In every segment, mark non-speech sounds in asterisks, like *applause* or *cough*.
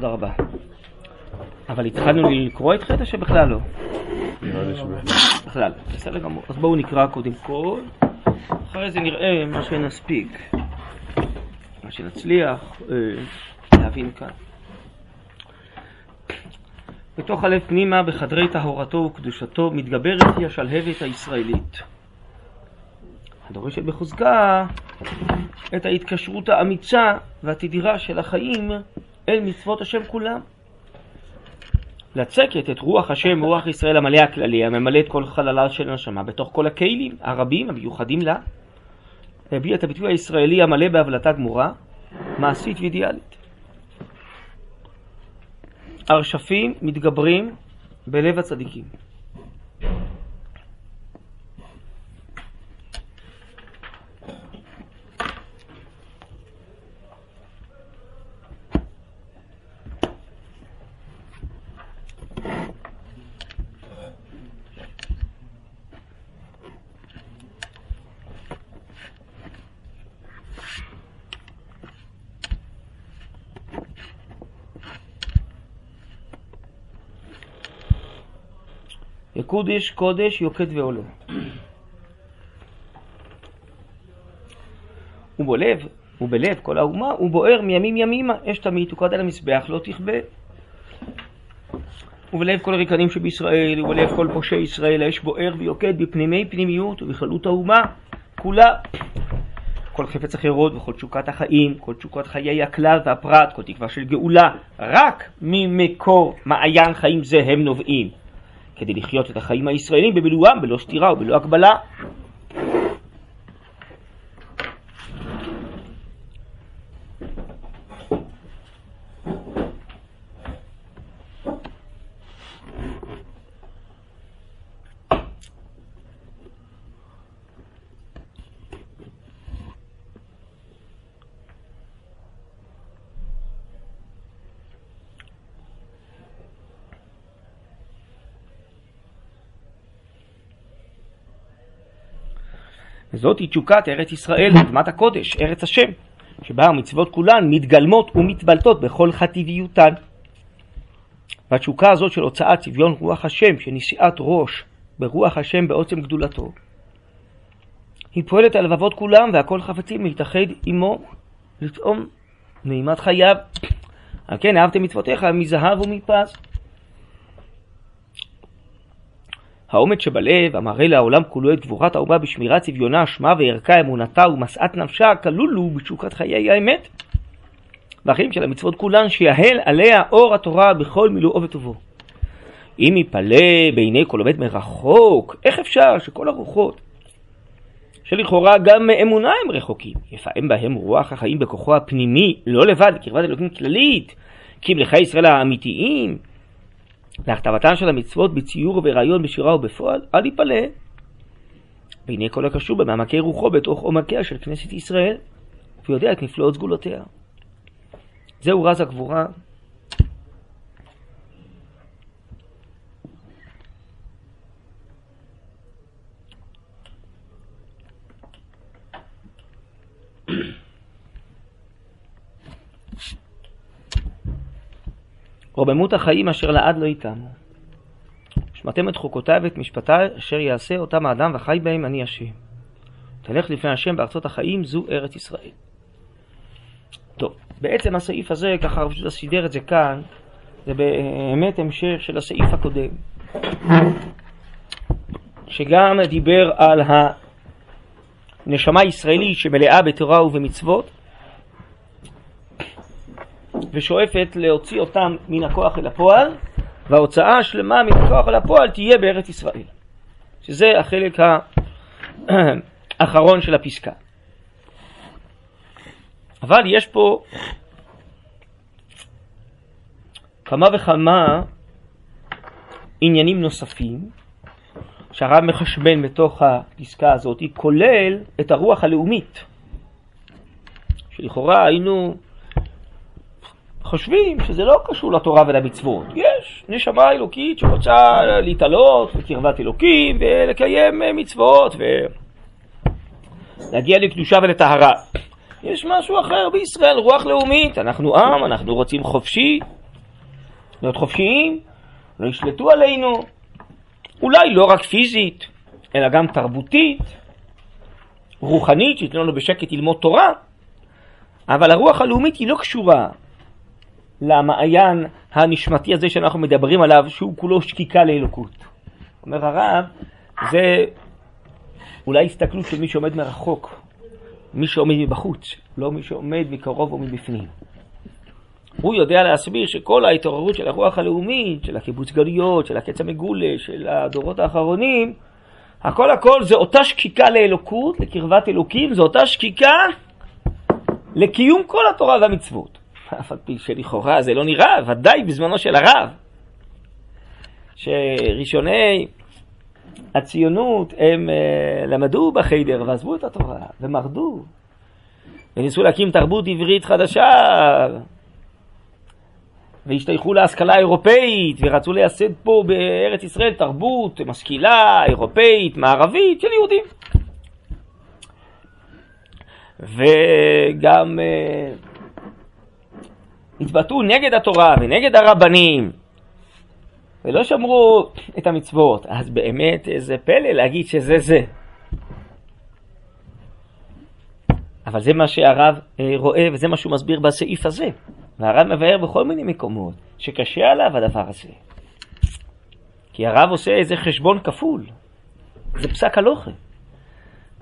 תודה רבה. אבל התחלנו לקרוא את חטא שבכלל לא? בכלל, בסדר גמור. אז בואו נקרא קודם כל, אחרי זה נראה מה שנספיק, מה שנצליח אה, להבין כאן. בתוך הלב פנימה, בחדרי טהרתו וקדושתו, מתגברת היא השלהבת הישראלית. הדורשת בחוזקה את ההתקשרות האמיצה והתדירה של החיים אל מצוות השם כולם. לצקת את רוח השם ורוח ישראל המלא הכללי, הממלא את כל חללה של הנשמה, בתוך כל הכלים הרבים המיוחדים לה, להביע את הביטוי הישראלי המלא בהבלטה גמורה, מעשית ואידיאלית. הרשפים מתגברים בלב הצדיקים. יקודש קודש יוקד ועולה. ובלב, ובלב כל האומה, הוא בוער מימים ימימה, אש תמיד תוקד על המזבח לא תכבה. ובלב כל הריקנים שבישראל, ובלב כל פושעי ישראל, האש בוער ויוקד בפנימי פנימיות ובכללות האומה, כולה. כל חפץ החירות וכל תשוקת החיים, כל תשוקת חיי הכלל והפרט, כל תקווה של גאולה, רק ממקור מעיין חיים זה הם נובעים. כדי לחיות את החיים הישראלים במילואם, בלא סתירה ובלא הגבלה. וזאת היא תשוקת ארץ ישראל, אדמת הקודש, ארץ השם, שבה המצוות כולן מתגלמות ומתבלטות בכל חטיביותן. והתשוקה הזאת של הוצאת צביון רוח השם, של נשיאת ראש ברוח השם בעוצם גדולתו, היא פועלת על לבבות כולם והכל חפצים להתאחד עמו, לטעום נעימת חייו. על כן אהבתם מצוותיך מזהב ומפז. האומץ שבלב, המראה לעולם כולו את גבורת האומה בשמירת צביונה, שמה וערכה, אמונתה ומשאת נפשה, כלול הוא בתשוקת חיי האמת. והחיים של המצוות כולן, שיהל עליה אור התורה בכל מילואו וטובו. אם יפלא בעיני כל עובד מרחוק, איך אפשר שכל הרוחות, שלכאורה גם מאמונה הם רחוקים, יפעם בהם רוח החיים בכוחו הפנימי, לא לבד, בקרבת אלוקים כללית, כי לחיי ישראל האמיתיים, להכתבתן של המצוות בציור וברעיון, בשירה ובפועל, אל יפלא. והנה כל הקשור במעמקי רוחו בתוך עומקיה של כנסת ישראל, ויודע את נפלאות סגולותיה. זהו רז הגבורה. רוממות החיים אשר לעד לא איתנו. שמעתם את חוקותיי ואת משפטיי אשר יעשה אותם האדם וחי בהם אני השם. תלך לפני השם בארצות החיים זו ארץ ישראל. טוב, בעצם הסעיף הזה, ככה הרב שודה סידר את זה כאן, זה באמת המשך של הסעיף הקודם, שגם דיבר על הנשמה הישראלית שמלאה בתורה ובמצוות, ושואפת להוציא אותם מן הכוח אל הפועל, וההוצאה השלמה מן הכוח אל הפועל תהיה בארץ ישראל. שזה החלק *clears throat* האחרון של הפסקה. אבל יש פה כמה וכמה עניינים נוספים שהרב מחשבן בתוך הפסקה הזאת, כולל את הרוח הלאומית, שלכאורה היינו חושבים שזה לא קשור לתורה ולמצוות. יש נשמה אלוקית שרוצה להתעלות בקרבת אלוקים ולקיים מצוות ולהגיע לקדושה ולטהרה. יש משהו אחר בישראל, רוח לאומית, אנחנו עם, אנחנו רוצים חופשי, להיות חופשיים, לא ישלטו עלינו, אולי לא רק פיזית, אלא גם תרבותית, רוחנית, שייתנו לנו בשקט ללמוד תורה, אבל הרוח הלאומית היא לא קשורה למעיין הנשמתי הזה שאנחנו מדברים עליו, שהוא כולו שקיקה לאלוקות. אומר הרב, זה אולי הסתכלות של מי שעומד מרחוק, מי שעומד מבחוץ, לא מי שעומד מקרוב או מבפנים. הוא יודע להסביר שכל ההתעוררות של הרוח הלאומית, של הקיבוץ גלויות, של הקץ המגולה, של הדורות האחרונים, הכל הכל זה אותה שקיקה לאלוקות, לקרבת אלוקים, זה אותה שקיקה לקיום כל התורה והמצוות. אף על פי שלכאורה זה לא נראה, ודאי בזמנו של הרב, שראשוני הציונות הם uh, למדו בחיידר ועזבו את התורה ומרדו וניסו להקים תרבות עברית חדשה והשתייכו להשכלה האירופאית ורצו לייסד פה בארץ ישראל תרבות משכילה, אירופאית, מערבית של יהודים. וגם uh, התבטאו נגד התורה ונגד הרבנים ולא שמרו את המצוות. אז באמת איזה פלא להגיד שזה זה. אבל זה מה שהרב אה, רואה וזה מה שהוא מסביר בסעיף הזה. והרב מבאר בכל מיני מקומות שקשה עליו הדבר הזה. כי הרב עושה איזה חשבון כפול. זה פסק הלוכה.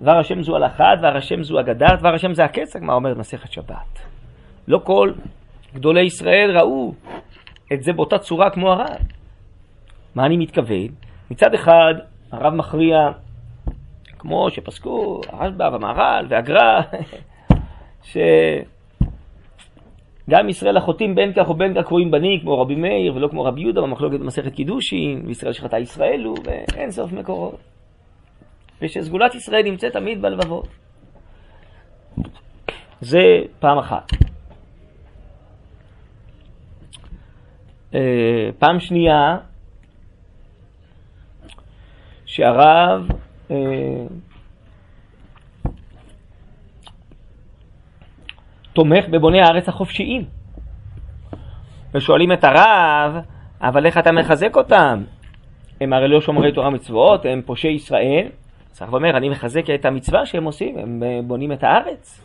דבר השם זו הלכה, דבר השם זו אגדה, דבר השם זה הקץ, הגמרא אומרת מסכת שבת. לא כל גדולי ישראל ראו את זה באותה צורה כמו הרב. מה אני מתכוון? מצד אחד, הרב מכריע, כמו שפסקו הרשב"א והמהר"ל והגר"א, *laughs* שגם ישראל החוטאים בין כך ובין כך קרואים בני, כמו רבי מאיר ולא כמו רבי יהודה במחלוקת במסכת קידושין, וישראל שחטא ישראל הוא, ואין סוף מקורות. ושסגולת ישראל נמצאת תמיד בלבבות. זה פעם אחת. פעם שנייה, שהרב אה, תומך בבוני הארץ החופשיים. ושואלים את הרב, אבל איך אתה מחזק אותם? הם הרי לא שומרי תורה מצוות, הם פושעי ישראל. אז הרב אומר, אני מחזק את המצווה שהם עושים, הם אה, בונים את הארץ.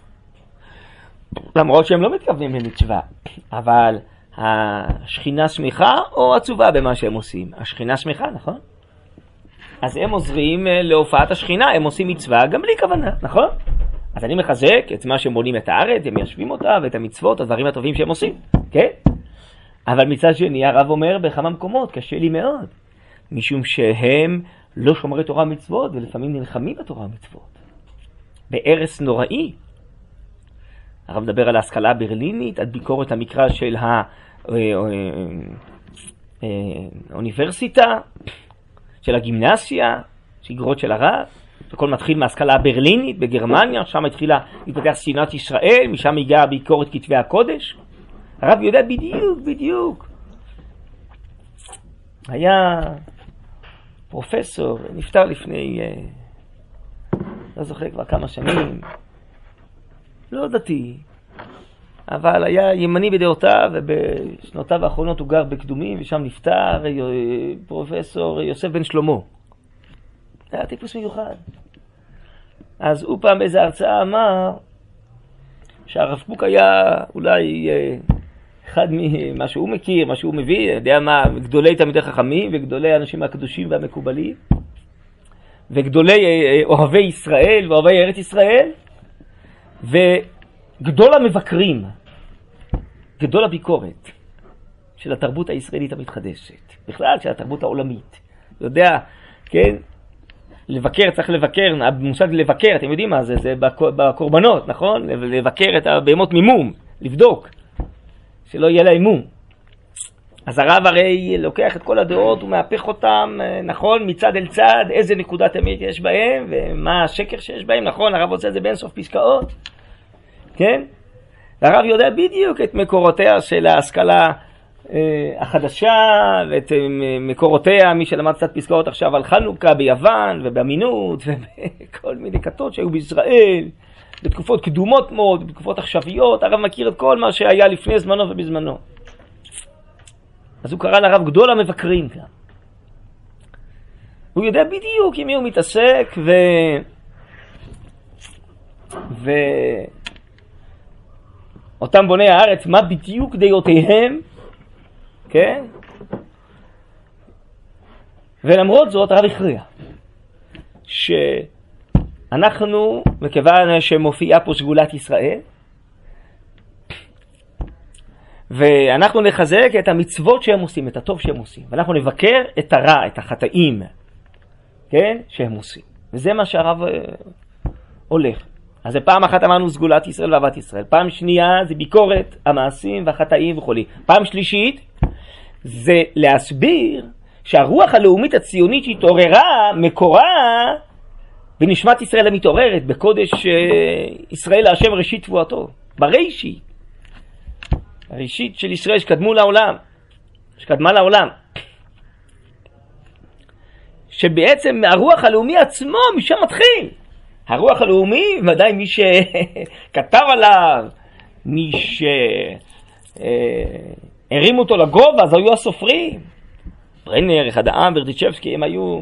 למרות שהם לא מתכוונים למצווה, אבל השכינה שמחה או עצובה במה שהם עושים? השכינה שמחה, נכון? אז הם עוזרים אה, להופעת השכינה, הם עושים מצווה גם בלי כוונה, נכון? אז אני מחזק את מה שהם בונים את הארץ, הם מיישבים אותה, ואת המצוות, הדברים הטובים שהם עושים, כן? אבל מצד שני, הרב אומר בכמה מקומות, קשה לי מאוד, משום שהם לא שומרי תורה ומצוות, ולפעמים נלחמים בתורה ומצוות. בהרס נוראי. הרב מדבר על ההשכלה הברלינית, על ביקורת המקרא של האוניברסיטה, של הגימנסיה, שגרות של הרב, הכל מתחיל מההשכלה הברלינית בגרמניה, שם התחילה להתפתח שנאת ישראל, משם הגיעה ביקורת כתבי הקודש. הרב יודע בדיוק, בדיוק. היה פרופסור, נפטר לפני, אה, לא זוכר כבר כמה שנים, לא דתי, אבל היה ימני בדעותיו, ובשנותיו האחרונות הוא גר בקדומים, ושם נפטר פרופסור יוסף בן שלמה. זה היה טיפוס מיוחד. אז הוא פעם באיזו הרצאה אמר שהרב קוק היה אולי אה, אחד ממה שהוא מכיר, מה שהוא מביא, יודע מה, גדולי תלמידי חכמים וגדולי האנשים הקדושים והמקובלים וגדולי אה, אה, אוהבי ישראל ואוהבי ארץ ישראל וגדול המבקרים גדול הביקורת של התרבות הישראלית המתחדשת, בכלל של התרבות העולמית. יודע, כן, לבקר, צריך לבקר, המושג לבקר, אתם יודעים מה זה, זה בקורבנות, נכון? לבקר את הבהמות ממום, לבדוק, שלא יהיה להם מום. אז הרב הרי לוקח את כל הדעות ומהפך אותם, נכון, מצד אל צד, איזה נקודת אמת יש בהם ומה השקר שיש בהם, נכון, הרב עושה את זה באינסוף פסקאות, כן? והרב יודע בדיוק את מקורותיה של ההשכלה אה, החדשה ואת אה, מקורותיה, מי שלמד קצת פסקאות עכשיו על חנוכה ביוון ובאמינות *laughs* ובכל מיני כתות שהיו בישראל בתקופות קדומות מאוד, בתקופות עכשוויות, הרב מכיר את כל מה שהיה לפני זמנו ובזמנו. אז הוא קרא לרב גדול המבקרים כאן. הוא יודע בדיוק עם מי הוא מתעסק, ו... ו... אותם בוני הארץ, מה בדיוק דעותיהם, כן? ולמרות זאת הרב הכריע שאנחנו, מכיוון שמופיעה פה סגולת ישראל, ואנחנו נחזק את המצוות שהם עושים, את הטוב שהם עושים, ואנחנו נבקר את הרע, את החטאים, כן, שהם עושים. וזה מה שהרב אה, הולך. אז פעם אחת אמרנו סגולת ישראל ואהבת ישראל, פעם שנייה זה ביקורת המעשים והחטאים וכולי. פעם שלישית זה להסביר שהרוח הלאומית הציונית שהתעוררה, מקורה בנשמת ישראל המתעוררת, בקודש אה, ישראל להשם ראשית תבואתו, בראשית. הראשית של ישראל שקדמו לעולם, שקדמה לעולם. שבעצם הרוח הלאומי עצמו משם מתחיל. הרוח הלאומי, ודאי מי שכתב עליו, מי שהרים אותו לגובה, אז היו הסופרים. ברנר, אחד העם, ברדיצ'בסקי, הם היו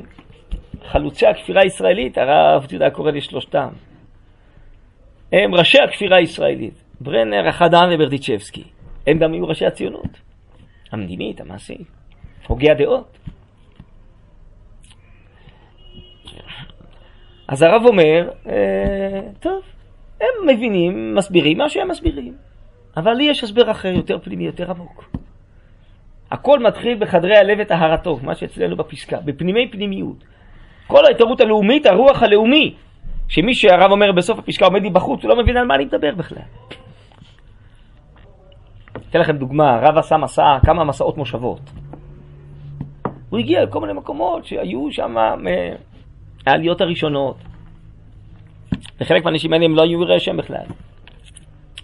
חלוצי הכפירה הישראלית, הרב יהודה קורא לשלושתם. הם ראשי הכפירה הישראלית. ברנר, אחד העם וברדיצ'בסקי. הם גם היו ראשי הציונות. המדינית, המעשית, הוגי הדעות. אז הרב אומר, אה, טוב, הם מבינים, מסבירים מה שהם מסבירים, אבל לי יש הסבר אחר, יותר פנימי, יותר עמוק. הכל מתחיל בחדרי הלב וטהרתו, מה שאצלנו בפסקה, בפנימי פנימיות. כל ההתערות הלאומית, הרוח הלאומי, שמי שהרב אומר בסוף הפסקה עומד לי בחוץ, הוא לא מבין על מה אני מדבר בכלל. אתן לכם דוגמה, הרב עשה מסע, כמה מסעות מושבות. הוא הגיע לכל מיני מקומות שהיו שם אה, העליות הראשונות. וחלק מהאנשים האלה הם לא היו יראי השם בכלל.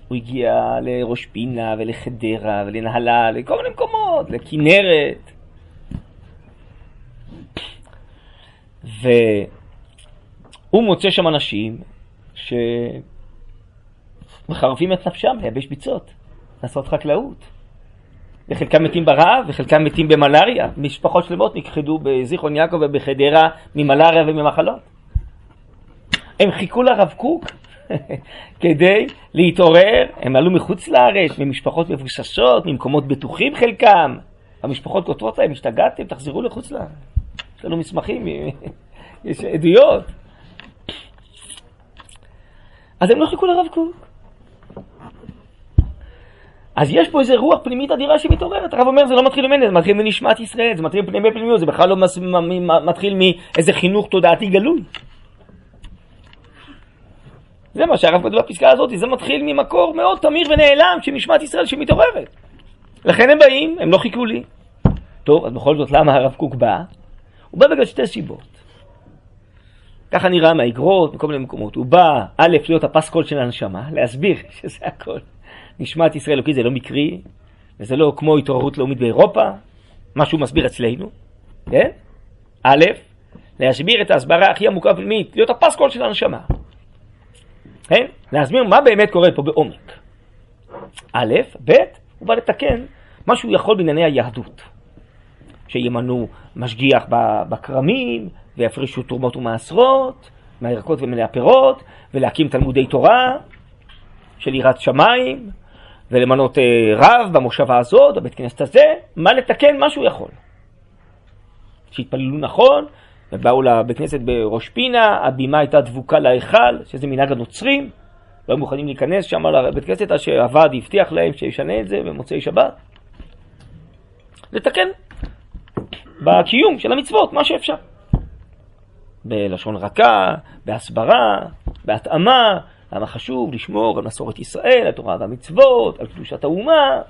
הוא הגיע לראש פינה ולחדרה ולנהלה, לכל מיני מקומות, לכנרת. והוא מוצא שם אנשים שמחרפים את נפשם לייבש ביצות, לעשות חקלאות. וחלקם מתים ברעב, וחלקם מתים במלאריה. משפחות שלמות נכחדו בזיכרון יעקב ובחדרה ממלאריה וממחלות. הם חיכו לרב קוק *laughs* כדי להתעורר, הם עלו מחוץ לארץ, ממשפחות מבוססות, ממקומות בטוחים חלקם. המשפחות כותבות להם, השתגעתם, תחזרו לחוץ לארץ. יש לנו מסמכים, *laughs* יש עדויות. אז הם לא חיכו לרב קוק. אז יש פה איזה רוח פנימית אדירה שמתעוררת. הרב אומר, זה לא מתחיל ממני, זה מתחיל מנשמת ישראל, זה מתחיל מפנימי פנימיות, זה בכלל לא מתחיל מאיזה חינוך תודעתי גלוי. זה מה שהרב כותב בפסקה הזאת, זה מתחיל ממקור מאוד תמיר ונעלם של נשמת ישראל שמתעוררת. לכן הם באים, הם לא חיכו לי. טוב, אז בכל זאת למה הרב קוק בא? הוא בא בגלל שתי סיבות. ככה נראה מהאגרות, מכל מיני מקומות. הוא בא, א', להיות הפסקול של הנשמה, להסביר *laughs* שזה הכל. נשמת ישראל אלוקית זה לא מקרי, וזה לא כמו התעוררות לאומית באירופה, מה שהוא מסביר אצלנו, כן? א', להסביר את ההסברה הכי עמוקה פנימית, להיות הפסקול של הנשמה. כן? להסביר מה באמת קורה פה בעומק. א', ב', הוא בא לתקן מה שהוא יכול בענייני היהדות. שימנו משגיח בכרמים, ויפרישו תרומות ומעשרות, מהירקות ומהפירות, ולהקים תלמודי תורה של יראת שמיים, ולמנות אה, רב במושבה הזאת, בבית כנסת הזה, מה לתקן, מה שהוא יכול. שהתפללו נכון, ובאו לבית כנסת בראש פינה, הבימה הייתה דבוקה להיכל, שזה מנהג הנוצרים, לא היו מוכנים להיכנס שם לבית כנסת, עד שהוועד הבטיח להם שישנה את זה במוצאי שבת. לתקן בקיום של המצוות, מה שאפשר. בלשון רכה, בהסברה, בהתאמה, למה חשוב לשמור על מסורת ישראל, על תורה והמצוות, על קדושת האומה.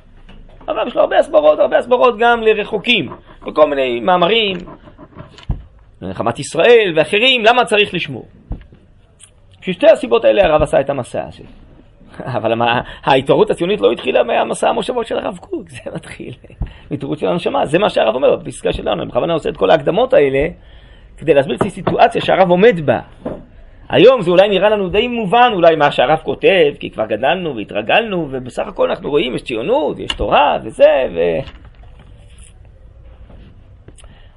הרב יש לו הרבה הסברות, הרבה הסברות גם לרחוקים, בכל מיני מאמרים, לנחמת ישראל ואחרים, למה צריך לשמור. בשביל שתי הסיבות האלה הרב עשה את המסע הזה. *laughs* אבל ההתעוררות הציונית לא התחילה מהמסע המושבות של הרב קוק, זה מתחיל מהתעוררות של הנשמה, זה מה שהרב אומר בפסקה שלנו, אני בכוונה עושה את כל ההקדמות האלה כדי להסביר את הסיטואציה שהרב עומד בה. היום זה אולי נראה לנו די מובן, אולי מה שהרב כותב, כי כבר גדלנו והתרגלנו, ובסך הכל אנחנו רואים, יש ציונות, יש תורה וזה, ו...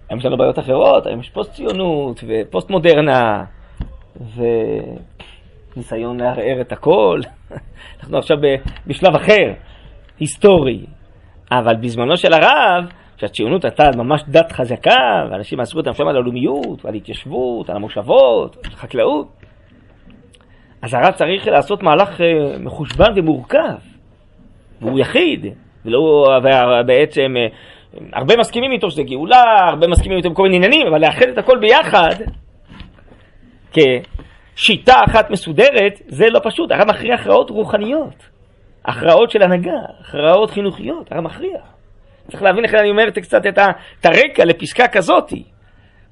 היום יש לנו בעיות אחרות, היום יש פוסט ציונות ופוסט מודרנה, וניסיון לערער את הכל. *laughs* אנחנו עכשיו בשלב אחר, היסטורי. אבל בזמנו של הרב, כשהציונות הייתה ממש דת חזקה, ואנשים עשו את הנפשם על הלאומיות, ועל התיישבות, על המושבות, על חקלאות, אז הרב צריך לעשות מהלך אה, מחושבן ומורכב, והוא יחיד, ולא, בעצם, אה, הרבה מסכימים איתו שזה גאולה, הרבה מסכימים איתו בכל מיני עניינים, אבל לאחד את הכל ביחד, כשיטה אחת מסודרת, זה לא פשוט, הרב מכריע הכרעות רוחניות, הכרעות של הנהגה, הכרעות חינוכיות, הרב מכריע. צריך להבין איך אני אומר קצת את, הרקע לפסקה כזאתי.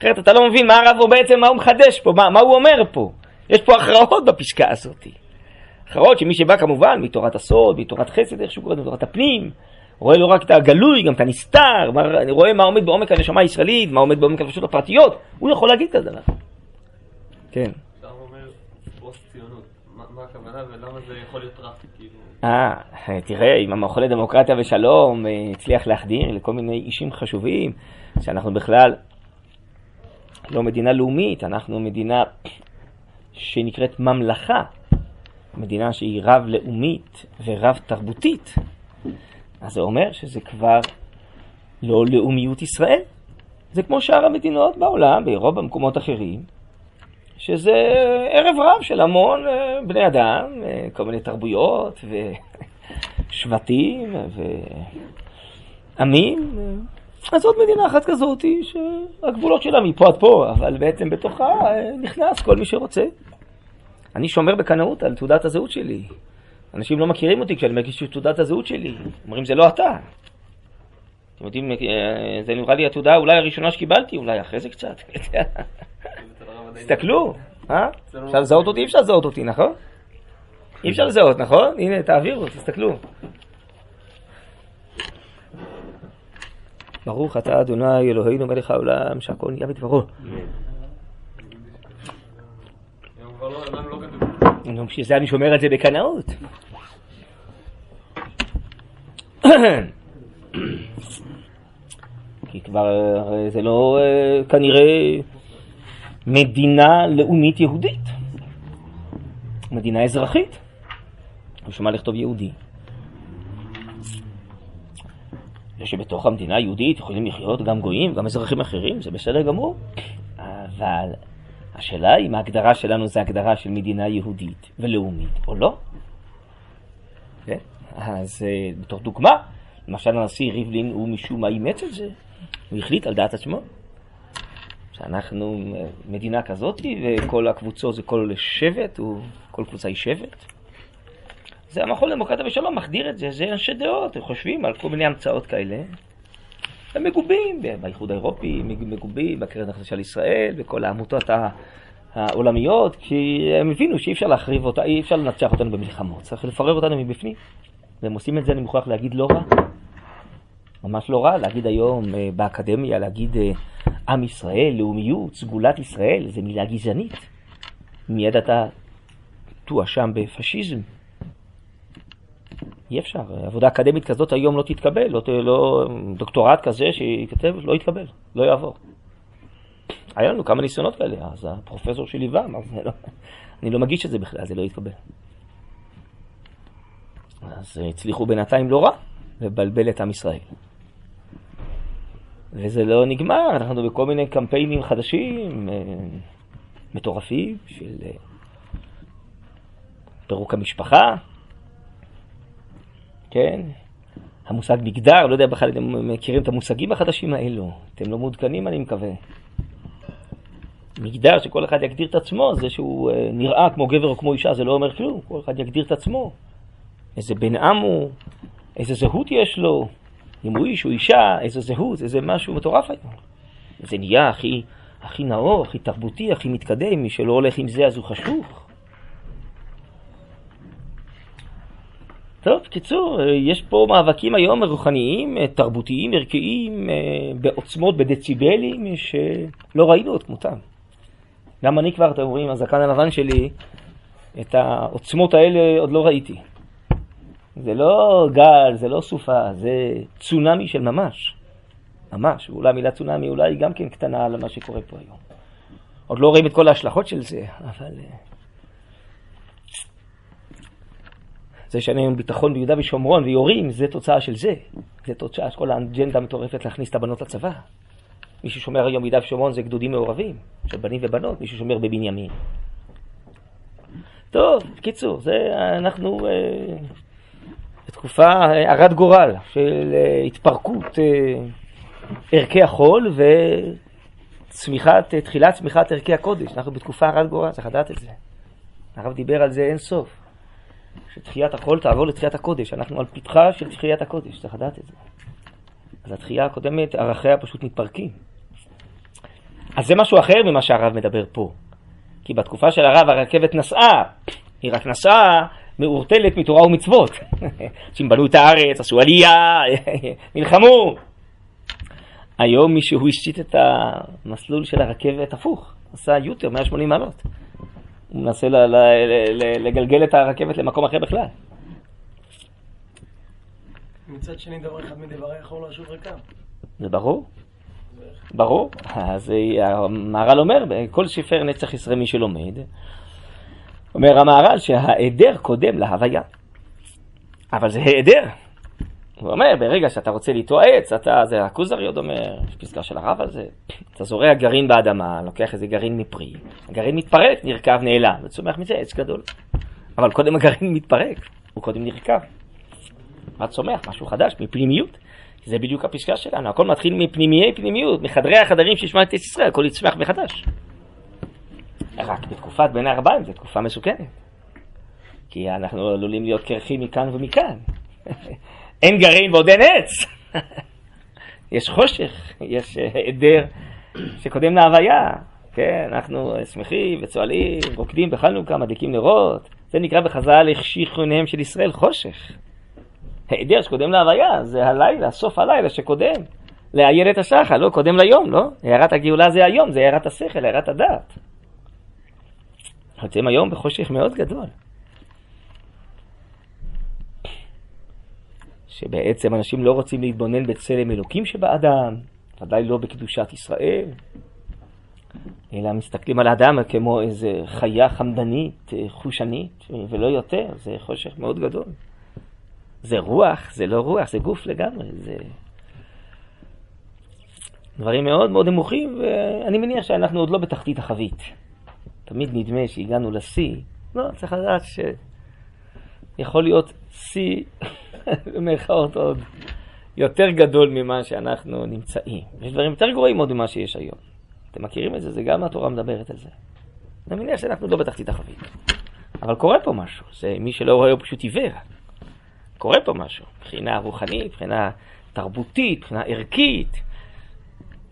אחרת אתה לא מבין מה הרב הוא בעצם, מה הוא מחדש פה, מה, מה הוא אומר פה. יש פה הכרעות בפסקה הזאת. הכרעות שמי שבא כמובן מתורת הסוד, מתורת חסד, איך שהוא קורא, מתורת הפנים, רואה לא רק את הגלוי, גם את הנסתר, רואה מה עומד בעומק הנשמה הישראלית, מה עומד בעומק הנפשות הפרטיות, הוא יכול להגיד כזה דבר. כן. אה, תראה, אם המכון לדמוקרטיה ושלום אה, הצליח להחדיר לכל מיני אישים חשובים, שאנחנו בכלל לא מדינה לאומית, אנחנו מדינה שנקראת ממלכה, מדינה שהיא רב-לאומית ורב-תרבותית, אז זה אומר שזה כבר לא לאומיות ישראל. זה כמו שאר המדינות בעולם, באירופה, במקומות אחרים, שזה ערב רב של המון אה, בני אדם, אה, כל מיני תרבויות ושבטים *laughs* ועמים. אז עוד מדינה אחת כזאת שהגבולות שלה מפה עד פה, אבל בעצם בתוכה אה, נכנס כל מי שרוצה. אני שומר בקנאות על תעודת הזהות שלי. אנשים לא מכירים אותי כשאני מגיש את תעודת הזהות שלי. אומרים, זה לא אתה. אתם יודעים, זה נראה לי התעודה אולי הראשונה שקיבלתי, אולי אחרי זה קצת. *laughs* תסתכלו, אה? אפשר לזהות אותי? אי אפשר לזהות אותי, נכון? אי אפשר לזהות, נכון? הנה, תעבירו, תסתכלו. ברוך אתה אדוני אלוהינו מלך העולם שהכל נהיה בדברו. נו, בשביל זה אני שומר את זה בקנאות. כי כבר אה, זה לא אה, כנראה מדינה לאומית יהודית, מדינה אזרחית. הוא שמע לכתוב יהודי. ושבתוך המדינה היהודית יכולים לחיות גם גויים, גם אזרחים אחרים, זה בסדר גמור. אבל השאלה אם ההגדרה שלנו זה הגדרה של מדינה יהודית ולאומית או לא. כן? אז אה, בתור דוגמה, למשל הנשיא ריבלין הוא משום מה אימץ את זה, הוא החליט על דעת עצמו. שאנחנו מדינה כזאת, וכל הקבוצות זה כל שבט, וכל קבוצה היא שבט. זה המכון לדמוקרטיה ושלום מחדיר את זה, זה אנשי דעות, הם חושבים על כל מיני המצאות כאלה. הם מגובים באיחוד האירופי, מגובים בקרן החדשה לישראל, בכל העמותות העולמיות, כי הם הבינו שאי אפשר להחריב אותה, אי אפשר לנצח אותנו במלחמות, צריך לפרר אותנו מבפנים. והם עושים את זה, אני מוכרח להגיד, לא רע. ממש לא רע להגיד היום אה, באקדמיה, להגיד אה, עם ישראל, לאומיות, סגולת ישראל, זה מילה גזענית. מיד אתה תואשם בפשיזם. אי אפשר, עבודה אקדמית כזאת היום לא תתקבל, לא, לא, דוקטורט כזה שיכתב לא יתקבל, לא יעבור. היה לנו כמה ניסיונות כאלה, אז הפרופסור שליווה אמר, לא, אני לא מגיש את זה בכלל, זה לא יתקבל. אז הצליחו בינתיים לא רע לבלבל את עם ישראל. וזה לא נגמר, אנחנו בכל מיני קמפיינים חדשים, אה, מטורפים, של אה, פירוק המשפחה, כן? המושג מגדר, לא יודע בכלל אתם מכירים את המושגים החדשים האלו, אתם לא מעודכנים אני מקווה. מגדר שכל אחד יגדיר את עצמו, זה שהוא אה, נראה כמו גבר או כמו אישה, זה לא אומר כלום, כל אחד יגדיר את עצמו. איזה בן עם הוא, איזה זהות יש לו, אם הוא איש או אישה, איזו זהות, איזה משהו מטורף היום. זה נהיה הכי, הכי נאור, הכי תרבותי, הכי מתקדם, מי שלא הולך עם זה אז הוא חשוך. טוב, קיצור, יש פה מאבקים היום רוחניים, תרבותיים, ערכיים, בעוצמות, בדציבלים, שלא ראינו את כמותם. גם אני כבר, אתם רואים, הזקן הלבן שלי, את העוצמות האלה עוד לא ראיתי. זה לא גל, זה לא סופה, זה צונאמי של ממש. ממש. ואולי המילה צונאמי אולי גם כן קטנה על מה שקורה פה היום. עוד לא רואים את כל ההשלכות של זה, אבל... אה, זה שאין היום ביטחון ביהודה ושומרון ויורים, זה תוצאה של זה. זה תוצאה של כל האג'נדה המטורפת להכניס את הבנות לצבא. מי ששומר היום ביהודה ושומרון זה גדודים מעורבים, של בנים ובנות, מי ששומר בבנימין. טוב, בקיצור, זה אנחנו אה, בתקופה אה, הרת גורל של אה, התפרקות אה, ערכי החול וצמיחת, אה, תחילת צמיחת ערכי הקודש. אנחנו בתקופה הרת גורל, צריך לדעת את זה. הרב דיבר על זה אין סוף. שתחיית החול תעבור לתחיית הקודש. אנחנו על פתחה של תחיית הקודש, צריך לדעת את זה. אז התחייה הקודמת, ערכיה פשוט מתפרקים. אז זה משהו אחר ממה שהרב מדבר פה. כי בתקופה של הרב הרכבת נסעה, היא רק נסעה מעורטלת מתורה ומצוות. *laughs* אנשים בנו את הארץ, עשו עלייה, *laughs* נלחמו. היום מישהו השתית את המסלול של הרכבת הפוך, עשה יוטר 180 מעלות. הוא מנסה לגלגל את הרכבת למקום אחר בכלל. מצד שני, דבר אחד מדברי יכול לשוב ריקם. זה ברור. ברור. אז המהר"ל אומר, כל ספר נצח ישראל מי שלומד, אומר המהר"ל שההיעדר קודם להוויה. אבל זה היעדר. הוא אומר, ברגע שאתה רוצה להתועץ, אתה, זה הכוזרי עוד אומר, יש פסקה של הרב על זה, אתה זורע גרעין באדמה, לוקח איזה גרעין מפרי, הגרעין מתפרק, נרקב, נעלם, וצומח מזה עץ גדול. אבל קודם הגרעין מתפרק, הוא קודם נרקב. מה צומח? משהו חדש, מפנימיות. זה בדיוק הפסקה שלנו, הכל מתחיל מפנימיי פנימיות, מחדרי החדרים שישמע את ישראל, הכל יצמח מחדש. רק בתקופת בין הארבעים זו תקופה מסוכנת. כי אנחנו עלולים להיות קרחים מכאן ומכאן. אין גרעין ועוד אין עץ. *laughs* יש חושך, יש היעדר שקודם להוויה. כן, אנחנו שמחים וצוהלים, רוקדים בחנוכה, מדליקים נרות. זה נקרא בחז"ל החשיך עיניהם של ישראל חושך. היעדר שקודם להוויה, זה הלילה, סוף הלילה שקודם. לאיילת השחר, לא, קודם ליום, לא? הערת הגאולה זה היום, זה הערת השכל, הערת הדעת. אתם היום בחושך מאוד גדול. שבעצם אנשים לא רוצים להתבונן בצלם אלוקים שבאדם, ודאי לא בקדושת ישראל, אלא מסתכלים על האדם כמו איזה חיה חמדנית, חושנית, ולא יותר, זה חושך מאוד גדול. זה רוח, זה לא רוח, זה גוף לגמרי, זה דברים מאוד מאוד נמוכים, ואני מניח שאנחנו עוד לא בתחתית החבית. תמיד נדמה שהגענו לשיא, לא, צריך לדעת שיכול להיות שיא, *laughs* במירכאות עוד, יותר גדול ממה שאנחנו נמצאים. יש דברים יותר גרועים עוד ממה שיש היום. אתם מכירים את זה? זה גם התורה מדברת על זה. אני מניח שאנחנו לא בתחתית החבית. אבל קורה פה משהו, זה מי שלא רואה הוא פשוט עיוור. קורה פה משהו, מבחינה רוחנית, מבחינה תרבותית, מבחינה ערכית.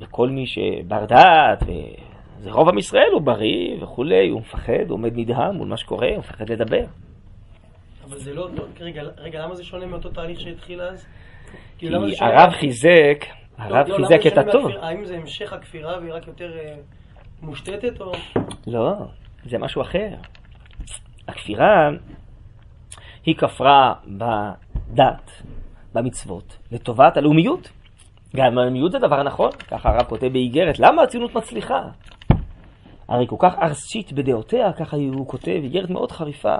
וכל מי שבר דעת, וזה רוב עם ישראל, הוא בריא וכולי, הוא מפחד, הוא עומד נדהם מול מה שקורה, הוא מפחד לדבר. אבל זה לא, רגע, רגע, למה זה שונה מאותו תהליך שהתחיל אז? כי הרב חיזק, הרב לא, חיזק את הטוב. האם זה המשך הכפירה והיא רק יותר אה, מושתתת או... לא, זה משהו אחר. הכפירה היא כפרה בדת, במצוות, לטובת הלאומיות. גם הלאומיות זה דבר נכון, ככה הרב כותב באיגרת, למה הציונות מצליחה? הרי כל כך ארסית בדעותיה, ככה הוא כותב, איגרת מאוד חריפה.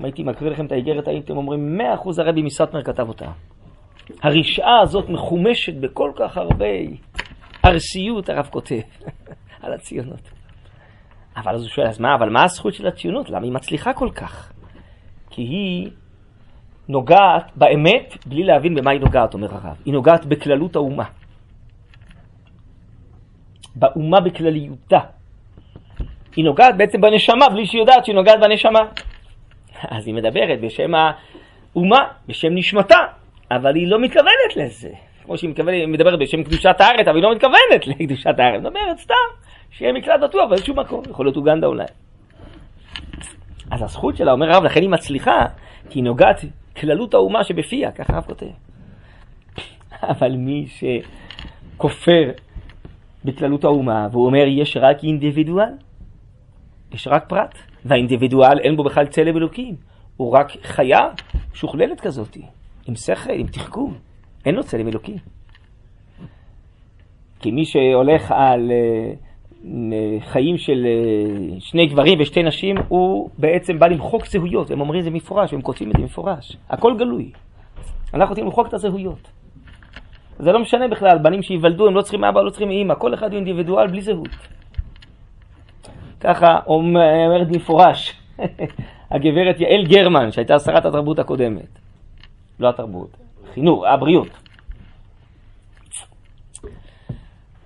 אם הייתי מקריא לכם את האיגרת, הייתם אומרים, מאה אחוז הרבי מסטמר כתב אותה. הרשעה הזאת מחומשת בכל כך הרבה ארסיות, הרב כותב, *laughs* על הציונות. אבל אז הוא שואל, אז מה, אבל מה הזכות של הציונות? למה היא מצליחה כל כך? כי היא נוגעת באמת בלי להבין במה היא נוגעת, אומר הרב. היא נוגעת בכללות האומה. באומה בכלליותה. היא נוגעת בעצם בנשמה בלי שהיא יודעת שהיא נוגעת בנשמה. אז היא מדברת בשם האומה, בשם נשמתה, אבל היא לא מתכוונת לזה. כמו שהיא מתכוונת, היא מדברת בשם קדושת הארץ, אבל היא לא מתכוונת *laughs* לקדושת הארץ. היא מדברת סתם, שיהיה מקלט בטוח באיזשהו מקום, יכול להיות אוגנדה אולי. אז הזכות שלה, אומר הרב, לכן היא מצליחה, כי היא נוגעת כללות האומה שבפיה, ככה הרב כותב. *laughs* אבל מי שכופר בכללות האומה, והוא אומר יש רק אינדיבידואל, יש רק פרט, והאינדיבידואל אין בו בכלל צלם אלוקים, הוא רק חיה שוכללת כזאת, עם שכל, עם תחכום, אין לו צלם אלוקים. כי מי שהולך על אה, חיים של אה, שני גברים ושתי נשים, הוא בעצם בא למחוק זהויות, הם אומרים זה מפורש, הם כותבים את זה מפורש, הכל גלוי. אנחנו רוצים למחוק את הזהויות. זה לא משנה בכלל, בנים שייוולדו, הם לא צריכים אבא, לא צריכים אימא, כל אחד הוא אינדיבידואל בלי זהות. ככה אומרת מפורש *laughs* הגברת יעל גרמן, שהייתה שרת התרבות הקודמת. לא התרבות, חינוך, הבריאות.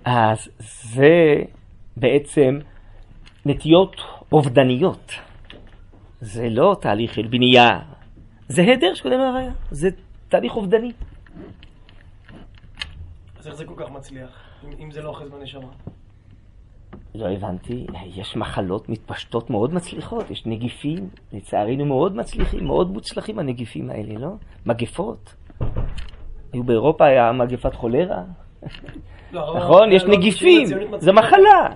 אז זה בעצם נטיות אובדניות. זה לא תהליך של בנייה, זה היעדר שקודם להוויה, זה תהליך אובדני. אז איך זה כל כך מצליח, אם, אם זה לא אוחז בנשמה? לא הבנתי, יש מחלות מתפשטות מאוד מצליחות, יש נגיפים, לצערנו מאוד מצליחים, מאוד מוצלחים הנגיפים האלה, לא? מגפות. היו באירופה, היה מגפת חולרה. לא, נכון? יש לא, נגיפים. זה מחלה.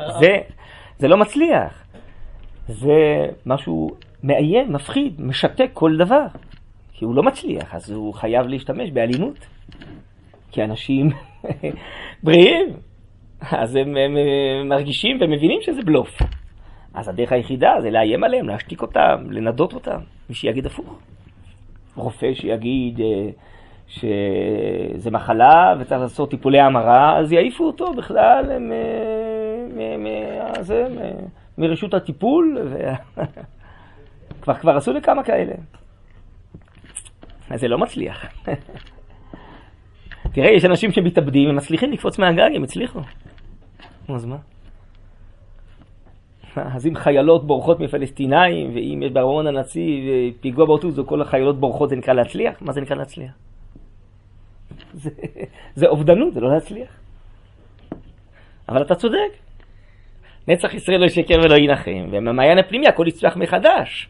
אה, זה, זה לא מצליח. זה משהו מאיים, מפחיד, משתק כל דבר. כי הוא לא מצליח, אז הוא חייב להשתמש באלימות. כי אנשים *laughs* בריאים, אז הם, הם, הם מרגישים ומבינים שזה בלוף. אז הדרך היחידה זה לאיים עליהם, להשתיק אותם, לנדות אותם. מי שיגיד הפוך. רופא שיגיד אה, שזה מחלה וצריך לעשות טיפולי המרה, אז יעיפו אותו בכלל מ- מ- מ- זה, מ- מרשות הטיפול. ו... *laughs* כבר, כבר עשו לכמה כאלה. אז זה לא מצליח. *laughs* תראה, יש אנשים שמתאבדים, הם מצליחים לקפוץ מהגג, הם הצליחו. נו, אז מה? אז אם חיילות בורחות מפלסטינאים, ואם יש בארמון הנציב פיגוע באוטובוס, וכל החיילות בורחות, זה נקרא להצליח? מה זה נקרא להצליח? זה, זה אובדנות, זה לא להצליח. אבל אתה צודק. נצח ישראל לא ישקר ולא ינחם, ומהמעיין הפנימי הכל יצמח מחדש.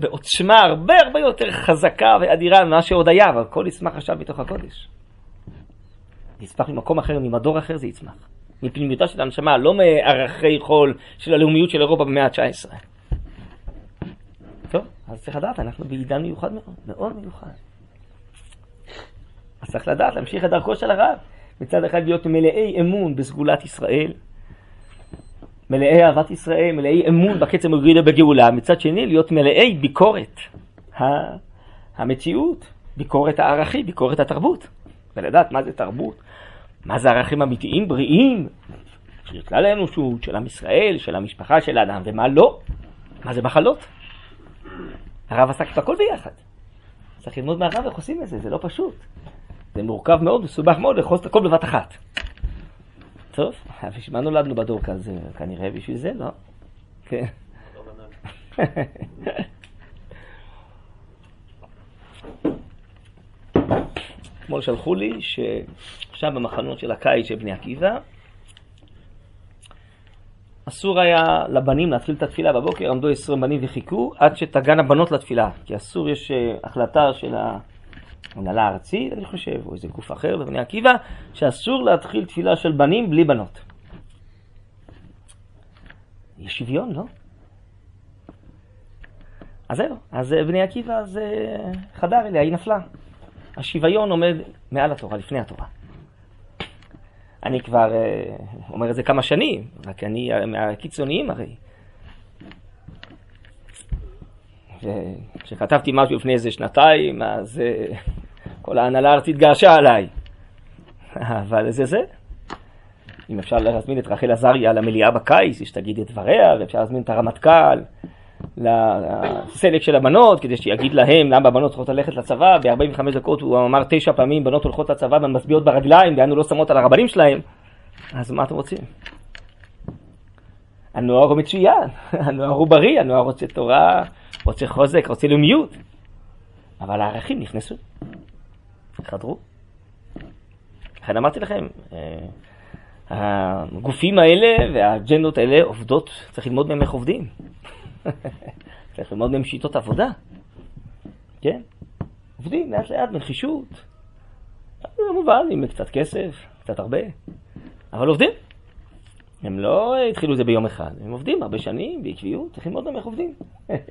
בעוצמה הרבה הרבה יותר חזקה ואדירה ממה שעוד היה, אבל הכל יצמח עכשיו מתוך הקודש. יצמח ממקום אחר, ממדור אחר זה יצמח. מפנימיותה של הנשמה, לא מערכי חול של הלאומיות של אירופה במאה ה-19. טוב, אז צריך לדעת, אנחנו בעידן מיוחד מאוד, מאוד מיוחד. אז צריך לדעת, להמשיך את דרכו של הרב. מצד אחד להיות מלאי אמון בסגולת ישראל, מלאי אהבת ישראל, מלאי אמון בקצב הגרידה בגאולה, מצד שני להיות מלאי ביקורת המציאות, ביקורת הערכים, ביקורת התרבות, ולדעת מה זה תרבות, מה זה ערכים אמיתיים, בריאים, של כלל האנושות, של עם ישראל, של המשפחה של האדם, ומה לא, מה זה מחלות. הרב עסק בכל ביחד. צריך ללמוד מהרב איך עושים את זה, זה לא פשוט. זה מורכב מאוד, מסובך מאוד, לאחוז את הכל בבת אחת. טוב, בשביל מה נולדנו בדור כזה? כנראה בשביל זה, לא? כן. *laughs* אתמול שלחו לי שעכשיו במחנות של הקיץ של בני עקיבא, אסור היה לבנים להתחיל את התפילה בבוקר, עמדו 20 בנים וחיכו עד שתגענה בנות לתפילה, כי אסור, יש אה, החלטה של ההנהלה הארצית, אני חושב, או איזה גוף אחר בבני עקיבא, שאסור להתחיל תפילה של בנים בלי בנות. יש שוויון, לא? אז זהו, אז אה, בני עקיבא אז אה, חדר אליה, היא נפלה. השוויון עומד מעל התורה, לפני התורה. אני כבר אה, אומר את זה כמה שנים, רק אני אה, מהקיצוניים הרי. וכשכתבתי משהו לפני איזה שנתיים, אז אה, כל ההנהלה הארצית געשה עליי. *laughs* אבל זה זה. אם אפשר להזמין את רחל עזריה למליאה בקיץ, שתגיד את דבריה, ואפשר להזמין את הרמטכ"ל לסלק של הבנות, כדי שיגיד להם למה הבנות צריכות ללכת לצבא. ב-45 דקות הוא אמר תשע פעמים בנות הולכות לצבא והן מצביעות ברגליים, דהיינו לא שמות על הרבנים שלהם. אז מה אתם רוצים? הנוער הוא מצוין, *laughs* הנוער הוא בריא, הנוער רוצה תורה, רוצה חוזק, רוצה לאומיות. אבל הערכים נכנסו, חדרו. לכן אמרתי לכם, אה, הגופים האלה והאג'נדות האלה עובדות, צריך ללמוד מהם איך עובדים. צריך ללמוד מהם שיטות עבודה. כן? עובדים לאט לאט בנחישות. כמובן, עם קצת כסף, קצת הרבה, אבל עובדים. הם לא התחילו את זה ביום אחד, הם עובדים הרבה שנים, בעקביות, צריך ללמוד גם איך עובדים.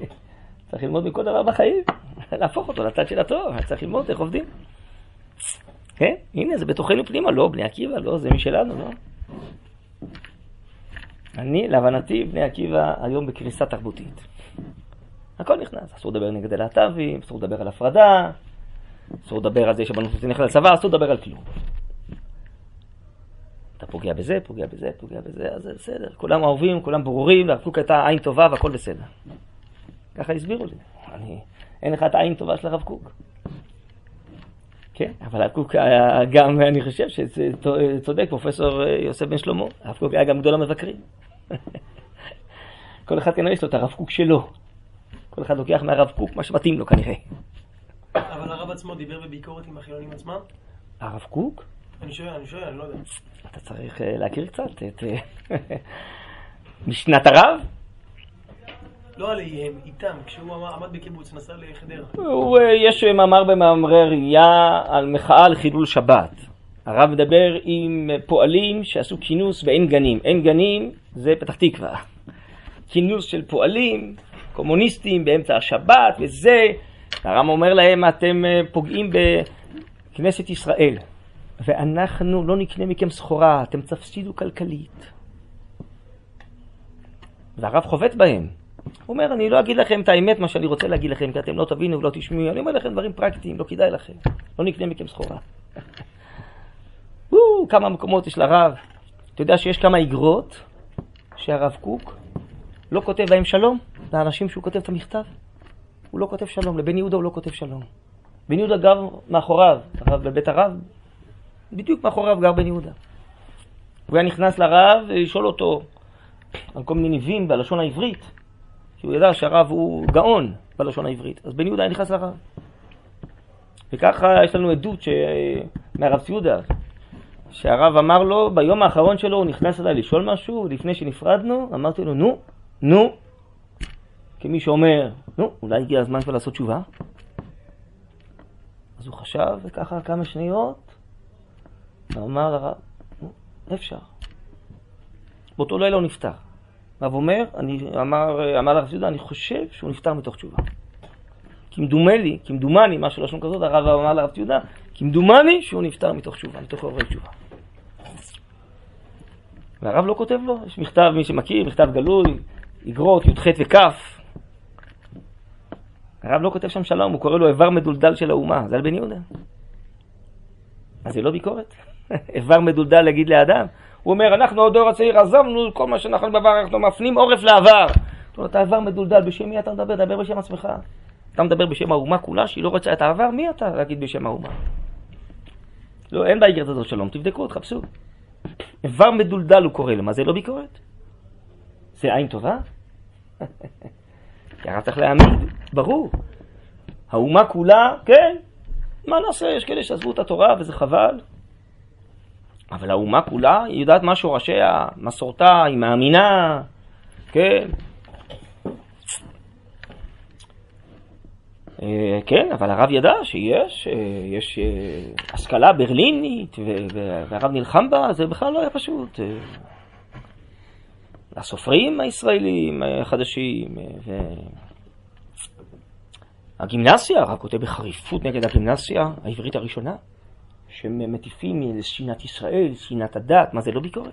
*laughs* צריך ללמוד מכל דבר בחיים, *laughs* להפוך אותו לצד של הטוב, צריך ללמוד איך עובדים. כן, הנה, זה בתוכנו פנימה, לא, בני עקיבא, לא, זה משלנו, לא. אני, להבנתי, בני עקיבא היום בקריסה תרבותית. הכל נכנס, אסור לדבר נגד הלהט"בים, אסור לדבר על הפרדה, אסור לדבר על זה שבנות רוצים ללכת לצבא, אסור לדבר על כלום. אתה פוגע בזה, פוגע בזה, פוגע בזה, אז זה בסדר. כולם אהובים, כולם ברורים, לרב קוק הייתה עין טובה והכל בסדר. ככה הסבירו לי. אני, אין לך את העין טובה של הרב קוק. כן, אבל הרב קוק היה גם, אני חושב שצודק פרופסור יוסף בן שלמה, הרב קוק היה גם גדול המבקרים. *laughs* כל אחד כנראה יש לו את הרב קוק שלו. כל אחד לוקח מהרב קוק מה שמתאים לו כנראה. אבל הרב עצמו דיבר בביקורת עם החילונים עצמם? הרב קוק? אני שואל, אני שואל, אני לא יודע. אתה צריך אה, להכיר קצת את אה, *laughs* משנת הרב. לא עליהם, איתם, כשהוא עמד- בקיבוץ, נסע לחדרה. הוא, אה, יש מאמר במאמרי ראייה על מחאה על חילול שבת. הרב מדבר עם פועלים שעשו כינוס בעין גנים. עין גנים זה פתח תקווה. כינוס של פועלים, קומוניסטים באמצע השבת וזה. הרב אומר להם, אתם אה, פוגעים בכנסת ישראל, ואנחנו לא נקנה מכם סחורה, אתם תפסידו כלכלית. והרב חובט בהם. הוא אומר, אני לא אגיד לכם את האמת, מה שאני רוצה להגיד לכם, כי אתם לא תבינו ולא תשמעו. אני אומר לכם דברים פרקטיים, לא כדאי לכם. לא נקנה מכם סחורה. *laughs* כמה מקומות יש לרב. אתה יודע שיש כמה איגרות שהרב קוק לא כותב בהם שלום לאנשים שהוא כותב את המכתב? הוא לא כותב שלום, לבן יהודה הוא לא כותב שלום. בן יהודה גר מאחוריו, הרב בבית הרב, בדיוק מאחוריו גר בן יהודה. הוא היה נכנס לרב לשאול אותו על כל מיני ניבים בלשון העברית, כי הוא ידע שהרב הוא גאון בלשון העברית. אז בן יהודה היה נכנס לרב. וככה יש לנו עדות ש... מהרב ציודה, שהרב אמר לו, ביום האחרון שלו הוא נכנס אליי לשאול משהו, לפני שנפרדנו, אמרתי לו, נו, נו, כמי שאומר, נו, אולי הגיע הזמן כבר לעשות תשובה? אז הוא חשב, וככה כמה שניות, ואמר לרב, נו, אפשר. באותו לילה הוא נפטר. הרב אומר, אני, אמר, אמר לרב ציודה, אני חושב שהוא נפטר מתוך תשובה. כמדומה לי, כמדומני, משהו לשון כזאת, הרב אמר לרב ציודה, כמדומני שהוא נפטר מתוך תשובה, מתוך עוררי תשובה. והרב לא כותב לו, יש מכתב, מי שמכיר, מכתב גלוי, אגרות, י"ח וכ'. הרב לא כותב שם שלום, הוא קורא לו איבר מדולדל של האומה, זה על בן יהודה. אז זה לא ביקורת? *laughs* איבר מדולדל להגיד לאדם? הוא אומר, אנחנו הדור הצעיר עזבנו כל מה שאנחנו בעבר, אנחנו מפנים עורף לעבר. אתה אומר, אתה איבר מדולדל, בשם מי אתה מדבר? דבר בשם עצמך. אתה מדבר בשם האומה כולה, שהיא לא רוצה את העבר, מי אתה להגיד בשם האומה? לא, אין באיגרת הזאת שלום, תבדקו, תחפשו. איבר מדולדל הוא קורא לו, מה זה לא ביקורת? זה עין טובה? *laughs* הרב צריך להעמיד, ברור. האומה כולה, כן, מה נעשה? יש כאלה שעזבו את התורה וזה חבל. אבל האומה כולה, היא יודעת מה שורשיה, מסורתה, היא מאמינה, כן. אה, כן, אבל הרב ידע שיש, אה, יש אה, השכלה ברלינית, והרב נלחם בה, זה בכלל לא היה פשוט. הסופרים הישראלים החדשים, אה, ו... הגימנסיה, הרב כותב בחריפות נגד הגימנסיה העברית הראשונה, שהם מטיפים לשנאת ישראל, שנאת הדת, מה זה לא ביקורת?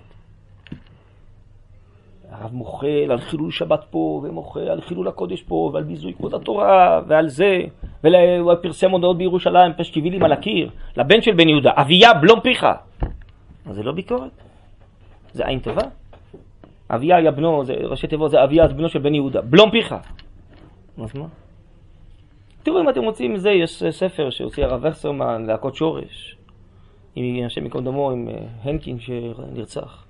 הרב מוחל על חילול שבת פה, ומוחל על חילול הקודש פה, ועל ביזוי כבוד התורה, ועל זה, והוא פרסם הודעות בירושלים, פשקיבילים על הקיר, לבן של בן יהודה, אביה בלום פיך. מה זה לא ביקורת? זה עין טובה? אביה היה בנו, זה ראשי תיבות, זה אביה, בנו של בן יהודה, בלום פיך. אז מה? תראו אם אתם רוצים זה, יש ספר שהוציא הרב וסרמן, להקות שורש, עם השם ייקום דמו, עם אה, הנקין שנרצח.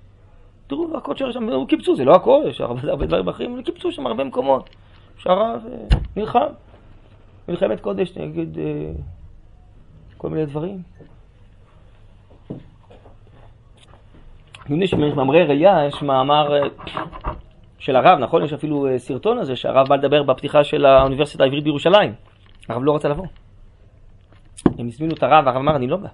תראו, להקות שורש, שם, הוא קיבצו, זה לא הכל, יש הרבה, דברים אחרים, אבל קיבצו שם הרבה מקומות. שהרב נלחם, מלחמת קודש נגד אה, כל מיני דברים. יש מאמרי ראייה, יש מאמר אה, של הרב, נכון? יש אפילו סרטון הזה שהרב בא לדבר בפתיחה של האוניברסיטה העברית בירושלים. הרב לא רצה לבוא. הם הזמינו את הרב, הרב אמר, אני לא בא.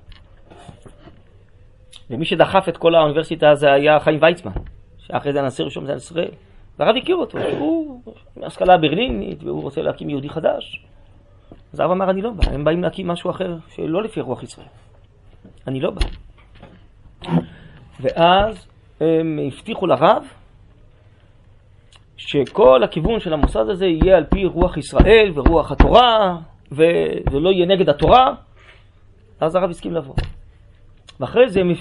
ומי שדחף את כל האוניברסיטה זה היה חיים ויצמן, שאחרי זה הנשיא ראשון במדינת ישראל. והרב הכיר אותו, שהוא מהשכלה ברלינית, והוא רוצה להקים יהודי חדש. אז הרב אמר, אני לא בא, הם באים להקים משהו אחר, שלא לפי רוח ישראל. אני לא בא. ואז הם הבטיחו לרב שכל הכיוון של המוסד הזה יהיה על פי רוח ישראל ורוח התורה, וזה לא יהיה נגד התורה, אז הרב הסכים לבוא. ואחרי זה הם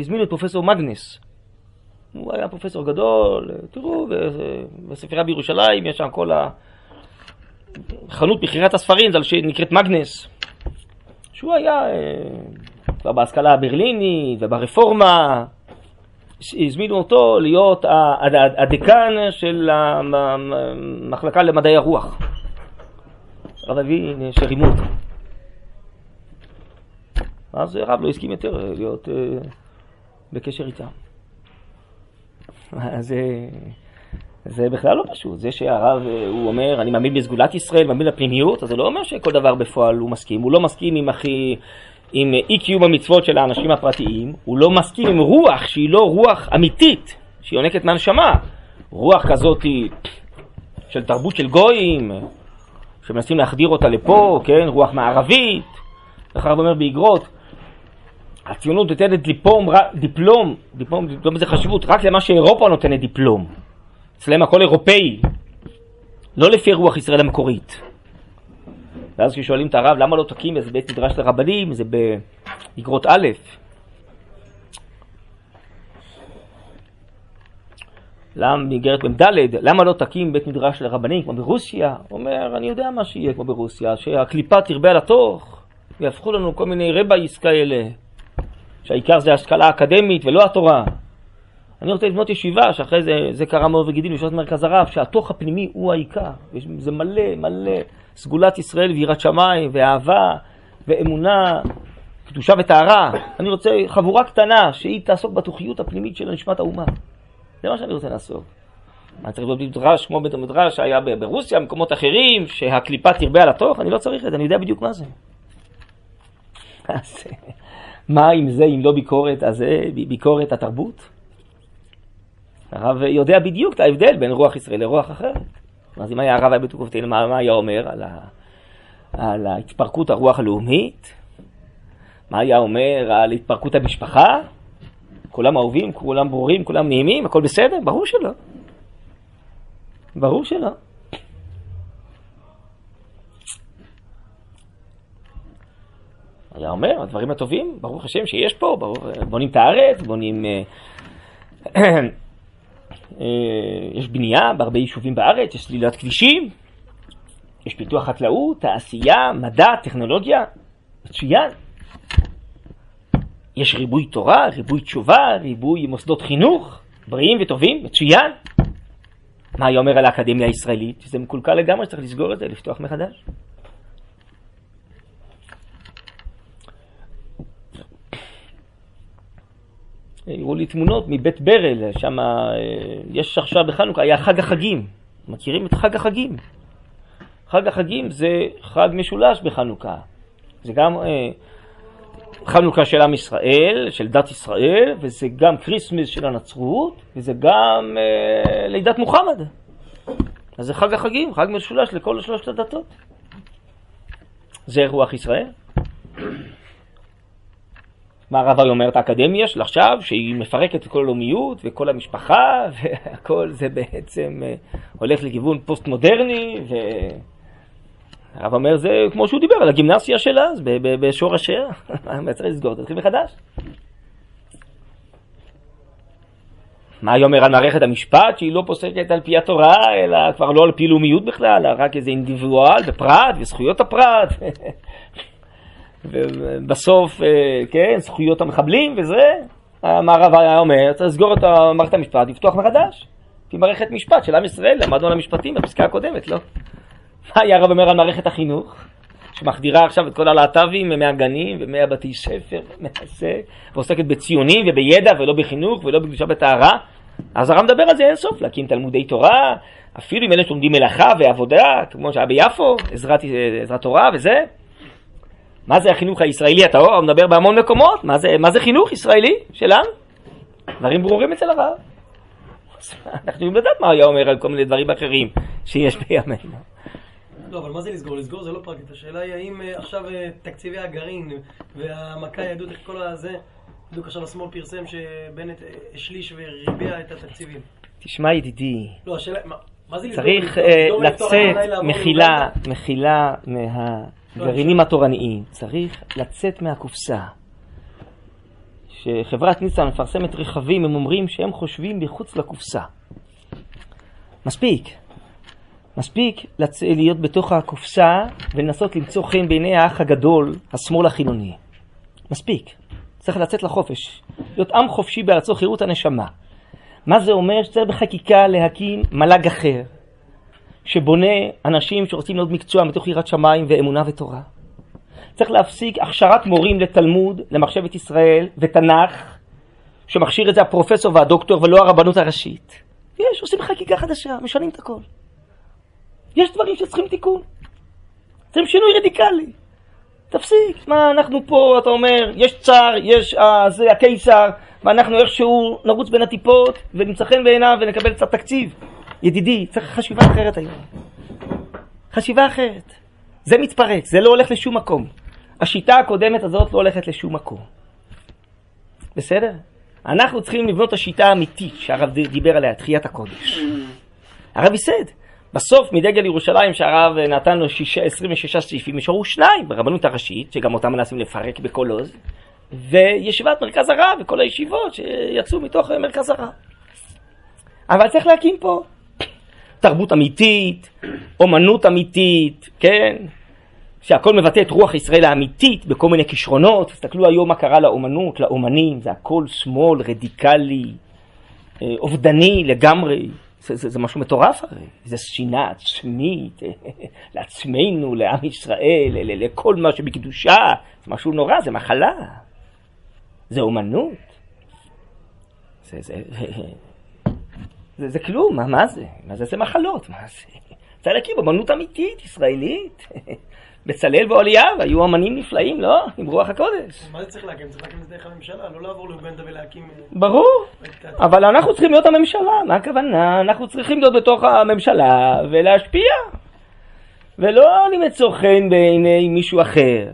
הזמינו את פרופסור מגנס. הוא היה פרופסור גדול, תראו, בספרייה בירושלים יש שם כל החנות מכירת הספרים, זה שנקראת מגנס. שהוא היה אה, כבר בהשכלה הברלינית וברפורמה, הזמינו אותו להיות הדיקן של המחלקה למדעי הרוח. הרב אבין שרימו אותו. אז הרב לא הסכים יותר להיות אה, בקשר איתם. זה, זה בכלל לא פשוט. זה שהרב, אה, הוא אומר, אני מאמין בסגולת ישראל, מאמין בפנימיות, אז זה לא אומר שכל דבר בפועל הוא מסכים. הוא לא מסכים עם הכי... עם אי קיום המצוות של האנשים הפרטיים, הוא לא מסכים עם רוח שהיא לא רוח אמיתית, שהיא יונקת מהנשמה. רוח כזאת של תרבות של גויים, שמנסים להחדיר אותה לפה, כן, רוח מערבית. איך הרב אומר באגרות, הציונות נותנת דיפלום, דיפלום, דיפלום, דיפלום זה חשיבות, רק למה שאירופה נותנת דיפלום. אצלם הכל אירופאי, לא לפי רוח ישראל המקורית. ואז כששואלים את הרב למה לא תקים איזה בית מדרש לרבנים, זה באגרות א', למה באיגרת מ"ד, למה לא תקים בית מדרש לרבנים כמו ברוסיה? הוא אומר, אני יודע מה שיהיה כמו ברוסיה, שהקליפה תרבה על התוך, ויהפכו לנו כל מיני רבייס כאלה, שהעיקר זה השכלה אקדמית ולא התורה. אני רוצה לבנות ישיבה, שאחרי זה, זה קרה מאוד וגידים לישיבת מרכז הרב, שהתוך הפנימי הוא העיקר. זה מלא, מלא סגולת ישראל ויראת שמיים, ואהבה, ואמונה, קדושה וטהרה. אני רוצה חבורה קטנה, שהיא תעסוק בתוכיות הפנימית של נשמת האומה. זה מה שאני רוצה לעסוק. אני צריך להיות במדרש כמו בית המדרש שהיה ברוסיה, במקומות אחרים, שהקליפה תרבה על התוך, אני לא צריך את זה, אני יודע בדיוק מה זה. מה אם זה, אם לא ביקורת, אז זה ביקורת התרבות? הרב יודע בדיוק את ההבדל בין רוח ישראל לרוח אחרת. אז אם היה הרב היה בתקופתנו, מה, מה היה אומר על, ה, על התפרקות הרוח הלאומית? מה היה אומר על התפרקות המשפחה? כולם אהובים, כולם ברורים, כולם נעימים, הכל בסדר? ברור שלא. ברור שלא. היה אומר, הדברים הטובים, ברוך השם שיש פה, בונים את הארץ, בונים... אה, *clears throat* אה, יש בנייה בהרבה יישובים בארץ, יש סלילת כבישים, יש פיתוח חקלאות, תעשייה, מדע, טכנולוגיה, מצוין. יש ריבוי תורה, ריבוי תשובה, ריבוי מוסדות חינוך, בריאים וטובים, מצוין. מה היה אומר על האקדמיה הישראלית? שזה מקולקל לגמרי, שצריך לסגור את זה, לפתוח מחדש. הראו לי תמונות מבית ברל, שם אה, יש עכשיו בחנוכה, היה חג החגים. מכירים את חג החגים? חג החגים זה חג משולש בחנוכה. זה גם אה, חנוכה של עם ישראל, של דת ישראל, וזה גם Christmas של הנצרות, וזה גם אה, לידת מוחמד. אז זה חג החגים, חג משולש לכל שלושת הדתות. זה רוח ישראל. מה הרב הרי אומר את האקדמיה של עכשיו, שהיא מפרקת את כל הלאומיות וכל המשפחה, *laughs* והכל זה בעצם אה, הולך לכיוון פוסט מודרני, והרב אומר זה כמו שהוא דיבר על הגימנסיה של אז, בשורשיה, *laughs* מה צריך לסגור? תתחיל מחדש. מה היא אומר על מערכת המשפט, שהיא לא פוסקת על פי התורה, אלא כבר לא על פי לאומיות בכלל, אלא רק איזה אינדיבידואל ופרט וזכויות הפרט. *laughs* ובסוף, אה, כן, זכויות המחבלים וזה, המערב היה אומר, צריך לסגור את מערכת המשפט, לפתוח מחדש. כי מערכת משפט של עם ישראל, למדנו על המשפטים בפסקה הקודמת, לא? מה היה הרב אומר על מערכת החינוך? שמחדירה עכשיו את כל הלהט"בים מהגנים ומהבתי ספר, ומעשה, ועוסקת בציונים ובידע ולא בחינוך ולא בקדושה בטהרה. אז הרב מדבר על זה אין סוף, להקים תלמודי תורה, אפילו עם אלה שלומדים מלאכה ועבודה, כמו שהיה ביפו, עזרת, עזרת תורה וזה. מה זה החינוך הישראלי הטהור? הוא מדבר בהמון מקומות. מה זה, מה זה חינוך ישראלי שלנו? דברים ברורים אצל הרב. אנחנו יכולים לדעת מה היה אומר על כל מיני דברים אחרים שיש בימינו. לא, אבל מה זה לסגור? לסגור זה לא פרקטית. השאלה היא האם אה, עכשיו אה, תקציבי הגרעין והמכה יהדות, איך כל הזה, בדיוק עכשיו השמאל פרסם שבנט אה, השליש וריבע את התקציבים. תשמע ידידי, לא, השאלה, מה- מה זה לסגור? צריך לצאת לעבור מחילה, לאוגנדה? מחילה מהגרעינים התורניים. צריך לצאת מהקופסה. שחברת ניסן מפרסמת רכבים, הם אומרים שהם חושבים מחוץ לקופסה. מספיק. מספיק לצ... להיות בתוך הקופסה ולנסות למצוא חן בעיני האח הגדול, השמאל החילוני. מספיק. צריך לצאת לחופש. להיות עם חופשי בארצו חירות הנשמה. מה זה אומר? שצריך בחקיקה להקים מל"ג אחר, שבונה אנשים שרוצים ללמוד מקצוע מתוך יראת שמיים ואמונה ותורה. צריך להפסיק הכשרת מורים לתלמוד, למחשבת ישראל ותנ"ך, שמכשיר את זה הפרופסור והדוקטור ולא הרבנות הראשית. יש, עושים חקיקה חדשה, משנים את הכל. יש דברים שצריכים תיקון. צריכים שינוי רדיקלי. תפסיק, מה אנחנו פה, אתה אומר, יש צר, יש אה, זה הקיסר, ואנחנו איכשהו נרוץ בין הטיפות ונמצא חן בעיניו ונקבל קצת תקציב. ידידי, צריך חשיבה אחרת היום. חשיבה אחרת. זה מתפרק, זה לא הולך לשום מקום. השיטה הקודמת הזאת לא הולכת לשום מקום. בסדר? אנחנו צריכים לבנות את השיטה האמיתית שהרב דיבר עליה, תחיית הקודש. הרב ייסד. בסוף מדגל ירושלים שהרב נתן לו שישה, 26 סעיפים, נשארו שניים ברבנות הראשית, שגם אותם מנסים לפרק בכל עוז, וישיבת מרכז הרב וכל הישיבות שיצאו מתוך מרכז הרב. אבל צריך להקים פה תרבות אמיתית, אומנות אמיתית, כן? שהכל מבטא את רוח ישראל האמיתית בכל מיני כישרונות. תסתכלו היום מה קרה לאומנות, לאומנים, זה הכל שמאל, רדיקלי, אה, אובדני לגמרי. זה, זה, זה משהו מטורף הרי, זה שנאה עצמית *laughs* לעצמנו, לעם ישראל, לכל מה שבקדושה, זה משהו נורא, זה מחלה, זה אומנות. זה, זה, *laughs* זה, זה כלום, מה, מה זה? מה זה? זה מחלות, מה זה? צריך להקים אמנות אמיתית, ישראלית. *laughs* בצלאל ואליאב היו אמנים נפלאים, לא? עם רוח הקודש. מה זה צריך להקים? צריך להקים את זה דרך הממשלה, לא לעבור לאוגנדה ולהקים... ברור. מדיטציה. אבל אנחנו צריכים להיות הממשלה, מה הכוונה? אנחנו צריכים להיות בתוך הממשלה ולהשפיע. ולא למצוא חן בעיני מישהו אחר.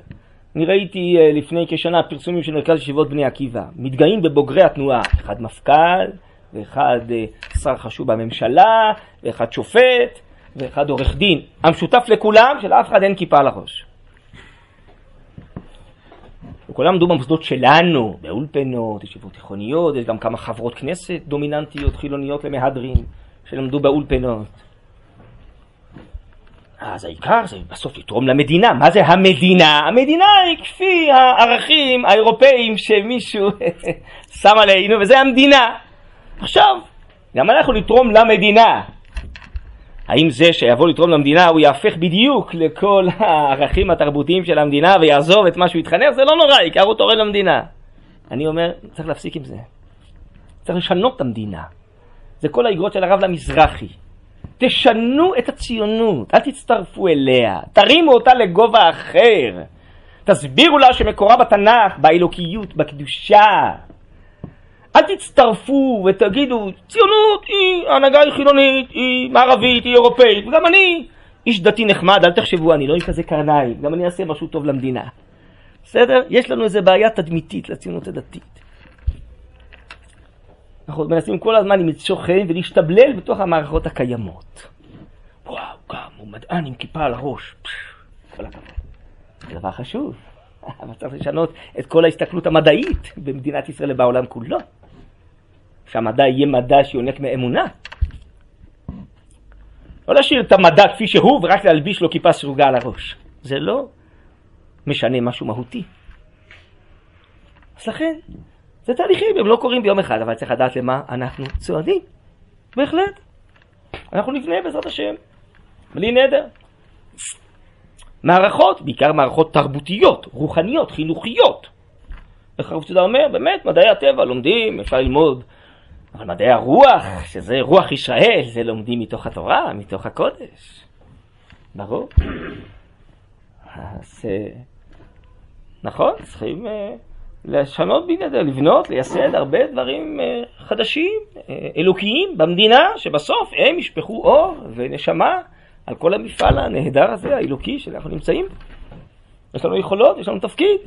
אני ראיתי אה, לפני כשנה פרסומים של מרכז ישיבות בני עקיבא, מתגאים בבוגרי התנועה, אחד מפכ"ל, ואחד אה, שר חשוב בממשלה, ואחד שופט, ואחד עורך דין. המשותף לכולם, שלאף אחד אין כיפה על הראש. וכולם למדו במוסדות שלנו, באולפנות, ישיבות תיכוניות, יש גם כמה חברות כנסת דומיננטיות, חילוניות למהדרין, שלמדו באולפנות. אז העיקר זה בסוף לתרום למדינה. מה זה המדינה? המדינה היא כפי הערכים האירופאים שמישהו *laughs* שם עלינו, וזה המדינה. עכשיו, גם אנחנו לתרום למדינה. האם זה שיבוא לתרום למדינה הוא יהפך בדיוק לכל הערכים התרבותיים של המדינה ויעזוב את מה שהוא התחנך? זה לא נורא, העיקר הוא תורם למדינה. אני אומר, צריך להפסיק עם זה. צריך לשנות את המדינה. זה כל האגרות של הרב למזרחי. תשנו את הציונות, אל תצטרפו אליה, תרימו אותה לגובה אחר. תסבירו לה שמקורה בתנ"ך, באלוקיות, בקדושה. אל תצטרפו ותגידו, ציונות היא, ההנהגה היא חילונית, היא מערבית, היא אירופאית, וגם אני איש דתי נחמד, אל תחשבו, אני לא איש כזה קרניים, גם אני אעשה משהו טוב למדינה. בסדר? יש לנו איזו בעיה תדמיתית לציונות הדתית. אנחנו מנסים כל הזמן למצוא חן ולהשתבלל בתוך המערכות הקיימות. וואו, גם הוא מדען עם כיפה על הראש. כל הכבוד. זה דבר חשוב. *laughs* אבל צריך לשנות את כל ההסתכלות המדעית במדינת ישראל ובעולם כולו. שהמדע יהיה מדע שיונק מאמונה. לא להשאיר את המדע כפי שהוא ורק להלביש לו כיפה סרוגה על הראש. זה לא משנה משהו מהותי. אז לכן, זה תהליכים, הם לא קורים ביום אחד, אבל צריך לדעת למה אנחנו צועדים. בהחלט. אנחנו נבנה בעזרת השם, בלי נדר. מערכות, בעיקר מערכות תרבותיות, רוחניות, חינוכיות. איך הרב צודה אומר, באמת, מדעי הטבע לומדים, אפשר ללמוד. אבל מדעי הרוח, שזה רוח ישראל, זה לומדים מתוך התורה, מתוך הקודש. ברור. אז אה, נכון? צריכים אה, לשנות בגלל לבנות, לייסד הרבה דברים אה, חדשים, אה, אלוקיים במדינה, שבסוף הם ישפכו אור ונשמה על כל המפעל הנהדר הזה, האלוקי, שאנחנו נמצאים. יש לנו יכולות, יש לנו תפקיד,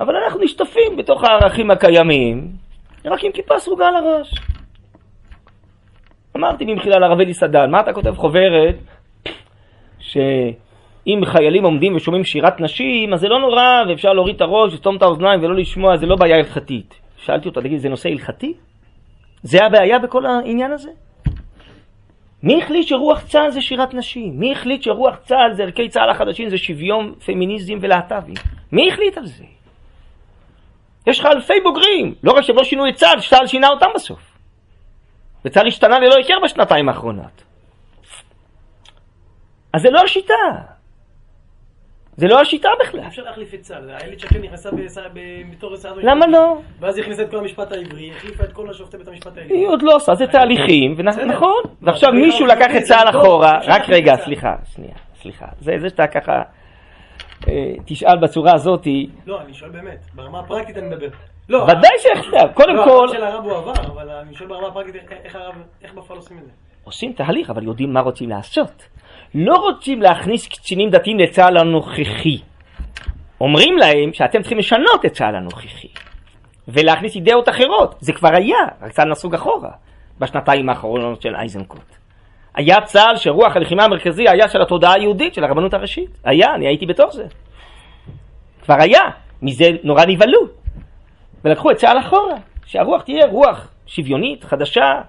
אבל אנחנו נשטפים בתוך הערכים הקיימים, רק עם כיפה סרוגה על הראש. אמרתי במחילה לרב אלי סדן, מה אתה כותב חוברת שאם חיילים עומדים ושומעים שירת נשים, אז זה לא נורא, ואפשר להוריד את הראש, לסתום את האוזניים ולא לשמוע, זה לא בעיה הלכתית. שאלתי אותה, תגיד, זה נושא הלכתי? זה הבעיה בכל העניין הזה? מי החליט שרוח צה"ל זה שירת נשים? מי החליט שרוח צה"ל זה ערכי צה"ל החדשים, זה שוויון, פמיניזם ולהט"בים? מי החליט על זה? יש לך אלפי בוגרים, לא רק שהם לא שינו את צה"ל, צה"ל שינה אותם בסוף. וצה"ל השתנה ללא היכר בשנתיים האחרונות. אז זה לא השיטה. זה לא השיטה בכלל. אפשר להחליף את צה"ל. איילת שקד נכנסה בתור שרת למה. לא? ואז היא הכניסה את כל המשפט העברי, החליפה את כל השופטי בית המשפט העליון. היא עוד לא עושה, זה תהליכים, ונ- בסדר. נכון. ועכשיו אבל מישהו לקח את צה"ל אחורה, רק רגע, את צה"ל. סליחה, שנייה, סליחה. זה שאתה ככה אה, תשאל בצורה הזאתי, לא, אני שואל באמת, ברמה הפרקטית אני מדבר. לא, ודאי שאפשר. קודם לא, כל, הרב של הרב הוא עבר, אבל אני שואל ברמה הפרקטית איך- איך הרב, איך בפועל עושים את זה. עושים תהליך, אבל יודעים מה רוצים לעשות. לא רוצים להכניס קצינים דתיים לצה"ל הנוכחי. אומרים להם שאתם צריכים לשנות את צה"ל הנוכחי. ולהכניס אידאות אחרות. זה כבר היה, רק צה"ל נסוג אחורה. בשנתיים האחרונות של אייזנקוט. היה צה"ל שרוח הלחימה המרכזי היה של התודעה היהודית, של הרבנות הראשית. היה, אני הייתי בתוך זה. כבר היה. מזה נורא נבהלו. ולקחו את צה"ל אחורה. שהרוח תהיה רוח שוויונית, חדשה,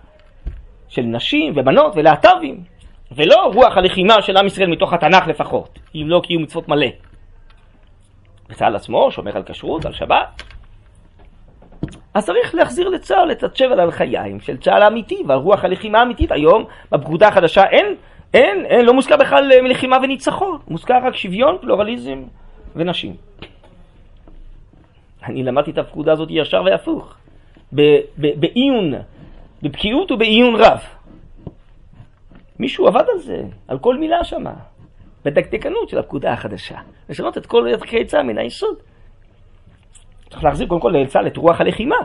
של נשים ובנות ולהט"בים, ולא רוח הלחימה של עם ישראל מתוך התנ"ך לפחות, אם לא קיום מצוות מלא. וצה"ל עצמו שומר על כשרות, על שבת. אז צריך להחזיר לצה"ל את הצ'בל על חיים של צה"ל האמיתי ועל רוח הלחימה האמיתית. היום בפקודה החדשה אין, אין, אין, לא מוזכר בכלל אה, מלחימה וניצחון, מוזכר רק שוויון, פלורליזם ונשים. אני למדתי את הפקודה הזאת ישר והפוך, בעיון, בבקיאות ובעיון רב. מישהו עבד על זה, על כל מילה שמה, בדקדקנות של הפקודה החדשה. לשנות את כל ערכי צה"ל מן היסוד. צריך להחזיר קודם כל לצה"ל את רוח הלחימה.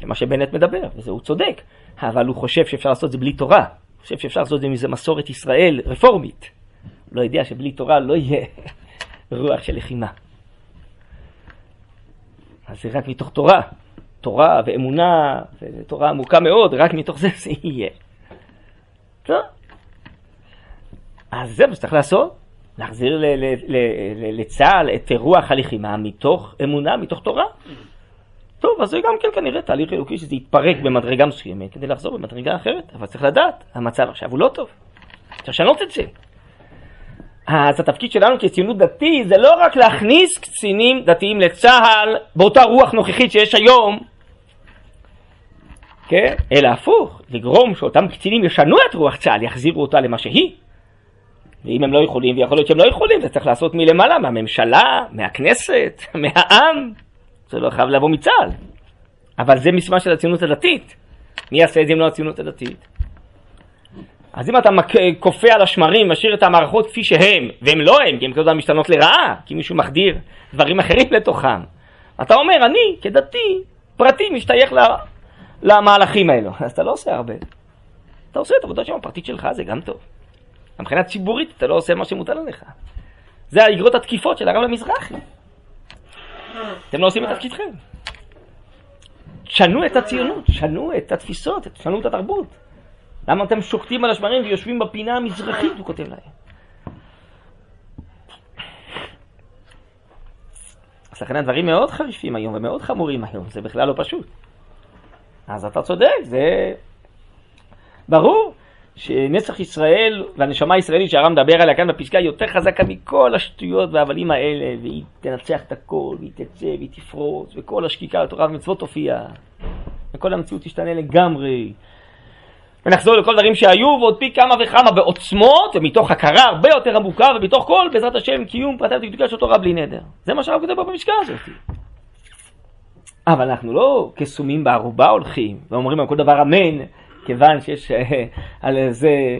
זה מה שבנט מדבר, וזה הוא צודק. אבל הוא חושב שאפשר לעשות את זה בלי תורה. הוא חושב שאפשר לעשות את זה מאיזה מסורת ישראל רפורמית. לא יודע שבלי תורה לא יהיה *laughs* רוח של לחימה. אז זה רק מתוך תורה. תורה ואמונה, ותורה עמוקה מאוד, רק מתוך זה *laughs* זה יהיה. טוב. אז זה מה שצריך לעשות, להחזיר לצה"ל את רוח הלחימה מתוך אמונה, מתוך תורה. טוב, אז זה גם כן כנראה תהליך אלוקי שזה יתפרק במדרגה מסוימת כדי לחזור במדרגה אחרת, אבל צריך לדעת, המצב עכשיו הוא לא טוב. צריך לשנות את זה. אז התפקיד שלנו כציונות דתי זה לא רק להכניס קצינים דתיים לצה"ל באותה רוח נוכחית שיש היום, כן? אלא הפוך, לגרום שאותם קצינים ישנו את רוח צה"ל, יחזירו אותה למה שהיא. ואם הם לא יכולים, ויכול להיות שהם לא יכולים, זה צריך לעשות מלמעלה, מהממשלה, מהכנסת, *laughs* מהעם. זה לא חייב לבוא מצה"ל. אבל זה משימה של הציונות הדתית. מי יעשה את זה אם לא הציונות הדתית? אז אם אתה כופה על השמרים, משאיר את המערכות כפי שהם, והם לא הם, כי הם כמובן משתנות לרעה, כי מישהו מחדיר דברים אחרים לתוכם. אתה אומר, אני, כדתי, פרטי, משתייך ל... למהלכים האלו. אז אתה לא עושה הרבה. אתה עושה את העבודה שם הפרטית שלך, זה גם טוב. מבחינה ציבורית אתה לא עושה מה שמוטל עליך. זה האגרות התקיפות של הרב המזרחי. אתם לא עושים את תפקידכם. שנו את הציונות, שנו את התפיסות, שנו את התרבות. למה אתם שוקטים על השמרים ויושבים בפינה המזרחית, הוא כותב להם. אז לכן הדברים מאוד חריפים היום ומאוד חמורים היום, זה בכלל לא פשוט. אז אתה צודק, זה ברור שנצח ישראל והנשמה הישראלית שהרב מדבר עליה כאן בפסקה יותר חזקה מכל השטויות וההבלים האלה, והיא תנצח את הכל, והיא תצא, והיא תפרוץ, וכל השקיקה לתורה ומצוות תופיע, וכל המציאות תשתנה לגמרי. ונחזור לכל דברים שהיו, ועוד פי כמה וכמה בעוצמות, ומתוך הכרה הרבה יותר עמוקה, ומתוך כל, בעזרת השם, קיום פרטי ודקדוקה של תורה בלי נדר. זה מה שהרב כותב פה בפסקה הזאת. אבל אנחנו לא כסומים בערובה הולכים, ואומרים על כל דבר אמן, כיוון שיש אה, על זה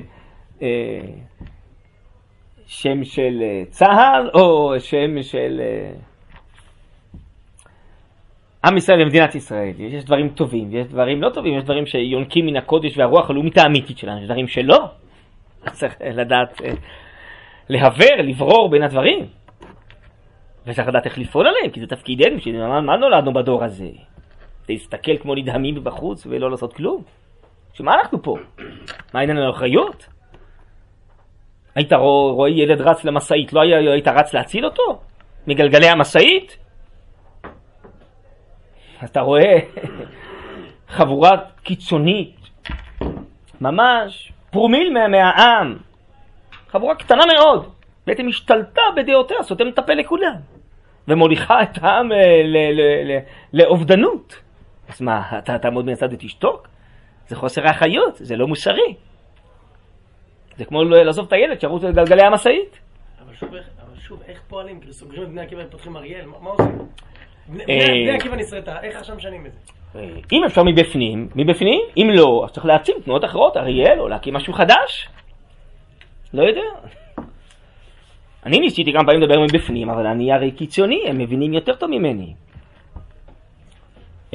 אה, שם של אה, צה"ל, או שם של עם ישראל ומדינת ישראל, יש דברים טובים ויש דברים לא טובים, יש דברים שיונקים מן הקודש והרוח הלאומית האמיתית שלנו, יש דברים שלא. צריך לדעת להבר, לברור בין הדברים. וצריך לדעת איך לפעול עליהם, כי זה תפקידנו, מה, מה נולדנו בדור הזה? להסתכל כמו נדהמים מבחוץ ולא לעשות כלום? שמה אנחנו פה? מה אין לנו אחריות? היית רואה ילד רץ למשאית, לא היית רץ להציל אותו? מגלגלי המשאית? אתה רואה *laughs* חבורה קיצונית, ממש פרומיל מהעם, חבורה קטנה מאוד, בעצם השתלטה בדעותיה, סותמת את הפה לכולם, ומוליכה את העם אה, לאובדנות. אז מה, אתה תעמוד מהצד ותשתוק? זה חוסר האחריות, זה לא מוסרי. זה כמו לעזוב את הילד שירוץ לגלגלי המשאית. אבל שוב, אבל שוב, איך פועלים? כאילו סוגרים את בני עקיבא ופותחים אריאל, מה עושים? בני אה, עקיבא נסרטה, איך עכשיו משנים את זה? אה, אם אפשר מבפנים, מבפנים, אם לא, אז צריך להעצים תנועות אחרות, אריאל, או להקים משהו חדש. לא יודע. אני ניסיתי כמה פעמים לדבר מבפנים, אבל אני הרי קיצוני, הם מבינים יותר טוב ממני.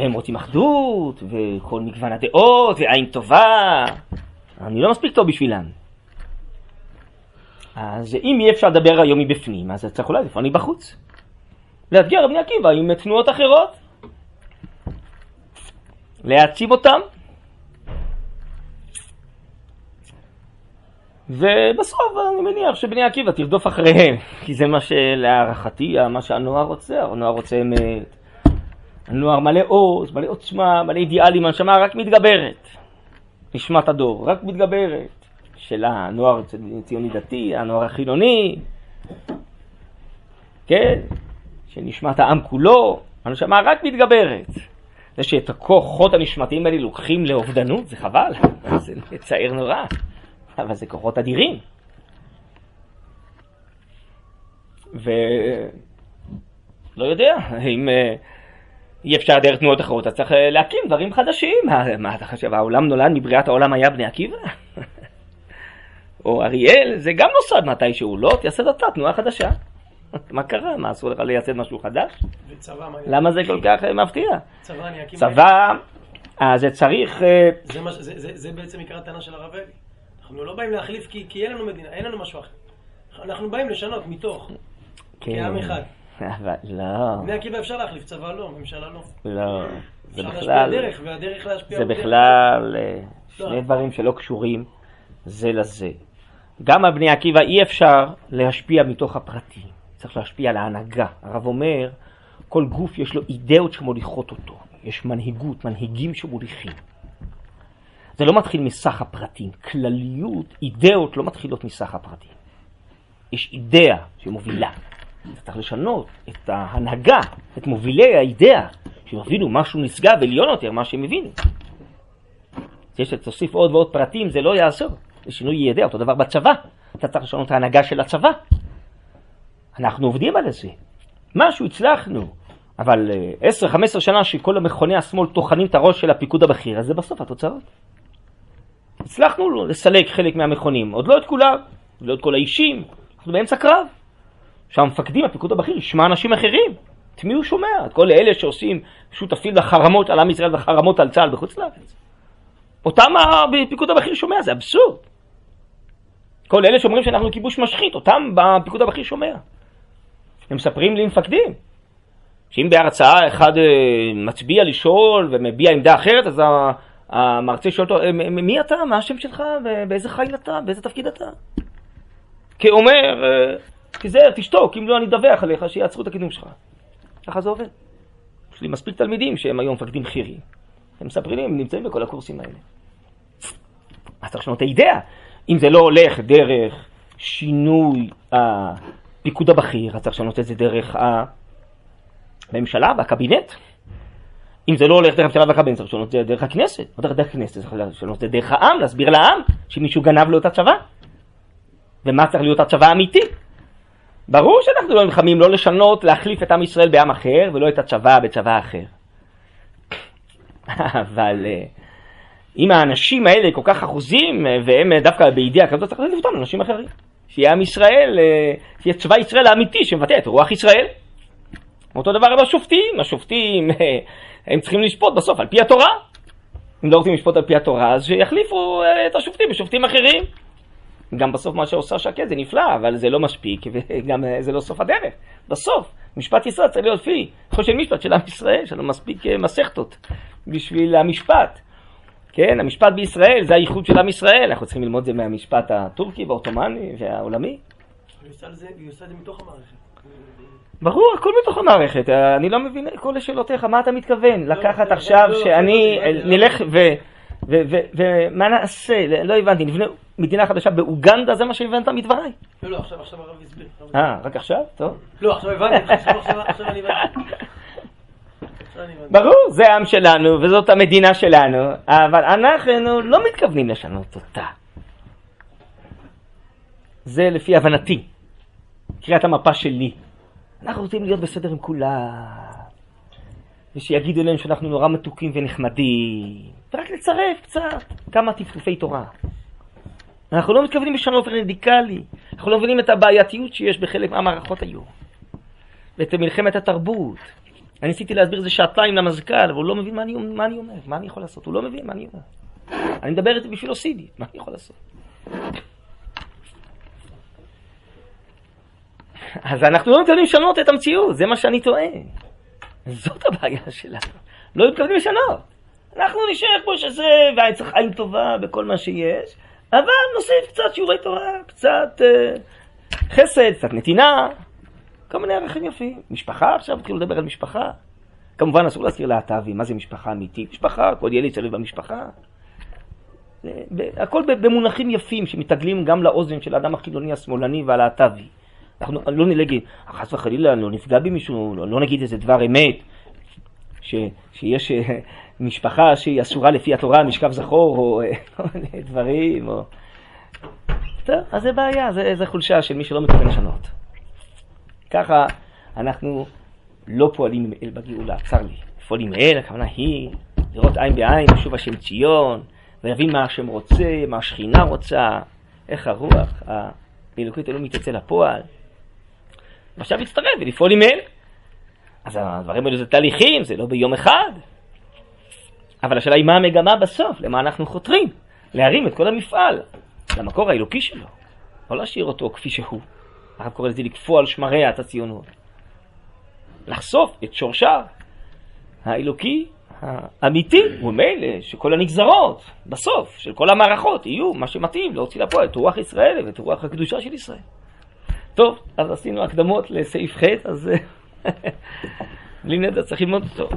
הם רוצים אחדות, וכל מגוון הדעות, ועין טובה. אני לא מספיק טוב בשבילם. אז אם אי אפשר לדבר היום מבפנים, אז צריך אולי לפעמים בחוץ. לאתגר בני עקיבא עם תנועות אחרות. להעציב אותם. ובסוף אני מניח שבני עקיבא תרדוף אחריהם, *laughs* כי זה מה שלהערכתי, מה שהנוער רוצה, הנוער רוצה אמת. הנוער מלא עוז, מלא עוצמה, מלא אידיאלים, הנשמה רק מתגברת. נשמת הדור, רק מתגברת. של הנוער הציוני דתי, הנוער החילוני, כן? שנשמת העם כולו, הנשמה רק מתגברת. זה שאת הכוחות הנשמתיים האלה לוקחים לאובדנות, זה חבל, זה מצער נורא, אבל זה כוחות אדירים. ולא יודע, אם אה, אי אפשר דרך תנועות אחרות, אז צריך אה, להקים דברים חדשים. מה, מה אתה חושב, העולם נולד מבריאת העולם היה בני עקיבא? *laughs* או אריאל, זה גם נוסד מתישהו, לא? תייסד אתה תנועה חדשה. *laughs* מה קרה? מה, אסור לך לייסד משהו חדש? וצבא, מה... למה זה כל כך אה, מפתיע? צבא, אני אקים... צבא, אז זה צריך... אה, זה, מה, זה, זה, זה בעצם עיקר הטענה של הרב אלי. אנחנו לא באים להחליף כי, כי אין לנו מדינה, אין לנו משהו אחר. אנחנו באים לשנות מתוך, כן. כעם אחד. אבל לא. בני עקיבא אפשר להחליף, צבא לא, ממשלה לא. לא. זה בכלל... דרך, והדרך להשפיע... זה בכלל אה, שני לא. דברים שלא קשורים זה לזה. גם על בני עקיבא אי אפשר להשפיע מתוך הפרטים, צריך להשפיע על ההנהגה. הרב אומר, כל גוף יש לו אידאות שמוליכות אותו, יש מנהיגות, מנהיגים שמוליכים. זה לא מתחיל מסך הפרטים, כלליות, אידאות לא מתחילות מסך הפרטים. יש אידאה שמובילה. אתה צריך לשנות את ההנהגה, את מובילי האידאה, שהם יבינו משהו נשגב עליון יותר ממה שהם הבינו. זה שתוסיף עוד ועוד פרטים, זה לא יעזור. זה שינוי ידע, אותו דבר בצבא. אתה צריך לשנות את ההנהגה של הצבא. אנחנו עובדים על זה. משהו הצלחנו, אבל 10-15 אה, שנה שכל המכוני השמאל טוחנים את הראש של הפיקוד הבכיר, אז זה בסוף התוצאות. הצלחנו לסלק חלק מהמכונים, עוד לא את כולם, לא את כל האישים, אנחנו באמצע קרב. שהמפקדים, הפיקוד הבכיר, ישמע אנשים אחרים. את מי הוא שומע? את כל אלה שעושים שותפים לחרמות על עם ישראל וחרמות על צה"ל בחוץ לארץ. אותם הפיקוד הבכיר שומע, זה אבסורד. כל אלה שאומרים שאנחנו כיבוש משחית, אותם בפיקוד הבכיר שומע. הם מספרים לי מפקדים, שאם בהרצאה אחד אה, מצביע לשאול ומביע עמדה אחרת, אז המרצה שואל אותו, מי אתה? מה השם שלך? באיזה חיל אתה? באיזה תפקיד אתה? כי אומר, אה, תיזהר, תשתוק, אם לא אני אדווח עליך שיעצרו את הקידום שלך. ככה זה עובד. יש לי מספיק תלמידים שהם היום מפקדים בכירים. הם מספרים, הם נמצאים בכל הקורסים האלה. אז צריך לשנות את האידאה. אם זה לא הולך דרך שינוי הפיקוד הבכיר, אז צריך לשנות את זה דרך הממשלה והקבינט. אם זה לא הולך דרך הממשלה והקבינט, צריך לשנות את זה דרך הכנסת. לא דרך הכנסת, צריך לשנות את זה דרך העם, להסביר לעם שמישהו גנב לו את הצבא. ומה צריך להיות הצבא האמיתי. ברור שאנחנו לא נלחמים לא לשנות, להחליף את עם ישראל בעם אחר, ולא את הצבא בצבא אחר. *laughs* אבל אה, אם האנשים האלה כל כך אחוזים, אה, והם אה, דווקא בידיעה כזאת, צריך להחליף אותם לאנשים אחרים. שיהיה עם ישראל, שיהיה צבא ישראל האמיתי שמבטא את רוח ישראל. אותו דבר עם השופטים, השופטים הם צריכים לשפוט בסוף על פי התורה. אם לא רוצים לשפוט על פי התורה, אז שיחליפו את השופטים בשופטים אחרים. גם בסוף מה שעושה שקד זה נפלא, אבל זה לא מספיק, וגם אה, זה לא סוף הדרך. בסוף, משפט ישראל צריך להיות לפי חושן משפט של עם ישראל, יש לנו מספיק אה, מסכתות בשביל המשפט. כן, המשפט בישראל זה הייחוד של עם ישראל, אנחנו צריכים ללמוד את זה מהמשפט הטורקי והעות'מאני והעולמי. היא עושה את זה היא עושה את זה מתוך המערכת. ברור, הכל בתוך המערכת. אני לא מבין כל לשאלותיך, מה אתה מתכוון? לקחת עכשיו שאני. נלך ו... ומה נעשה? לא הבנתי, נבנה מדינה חדשה באוגנדה? זה מה שהבנת מדבריי? לא, לא, עכשיו הרב הסביר. אה, רק עכשיו? טוב. לא, עכשיו הבנתי, עכשיו אני הבנתי. עכשיו אני הבנתי. ברור, זה העם שלנו וזאת המדינה שלנו, אבל אנחנו לא מתכוונים לשנות אותה. זה לפי הבנתי, קריאת המפה שלי. אנחנו רוצים להיות בסדר עם כולם, ושיגידו לנו שאנחנו נורא מתוקים ונחמדים, ורק לצרף קצת כמה טפטופי תורה. אנחנו לא מתכוונים לשנות רדיקלי, אנחנו לא מבינים את הבעייתיות שיש בחלק מהמערכות היום, ואת מלחמת התרבות. אני ניסיתי להסביר את זה שעתיים למזכ"ל, אבל הוא לא מבין מה אני, מה אני אומר, מה אני יכול לעשות, הוא לא מבין מה אני אומר. אני מדבר את זה בשבילו סידי, מה אני יכול לעשות? אז אנחנו לא מתכוונים לשנות את המציאות, זה מה שאני טוען. זאת הבעיה שלנו. לא מתכוונים לשנות. אנחנו נשאר כמו שזה, והעץ החיים טובה בכל מה שיש, אבל נוסיף קצת שיעורי תורה, קצת אה, חסד, קצת נתינה, כל מיני ערכים יפים. משפחה עכשיו, התחילו לדבר על משפחה. כמובן אסור להזכיר להט"בים, מה זה משפחה אמיתית? משפחה, כל ילד צריך במשפחה. הכל במונחים יפים שמתעגלים גם לאוזן של האדם החילוני, השמאלני והלהט"בי. אנחנו לא נלגי, חס וחלילה, לא נפגע במישהו, לא, לא נגיד איזה דבר אמת, ש, שיש אה, משפחה שהיא אסורה לפי התורה, משכב זכור, או אה, *laughs* כל מיני דברים, או... טוב, אז זה בעיה, זה, זה חולשה של מי שלא מתכוון לשנות. ככה אנחנו לא פועלים עם אל בגאולה, צר לי. לפעול עם אל, הכוונה היא לראות עין בעין, שוב השם ציון, ולהבין מה השם רוצה, מה השכינה רוצה, איך הרוח האלוקית הלאומית תצא לפועל. ועכשיו להצטרף ולפעול עם אל. אז הדברים האלו זה תהליכים, זה לא ביום אחד. אבל השאלה היא מה המגמה בסוף, למה אנחנו חותרים? להרים את כל המפעל למקור האלוקי שלו. לא להשאיר אותו כפי שהוא. הרב קורא לזה לקפוא על שמריה את הציונות. לחשוף את שורשה האלוקי האמיתי, וממילא שכל הנגזרות בסוף של כל המערכות יהיו מה שמתאים להוציא לפועל את רוח ישראל ואת רוח הקדושה של ישראל. טוב, אז עשינו הקדמות לסעיף ח', אז בלי נדע צריך ללמוד אותו.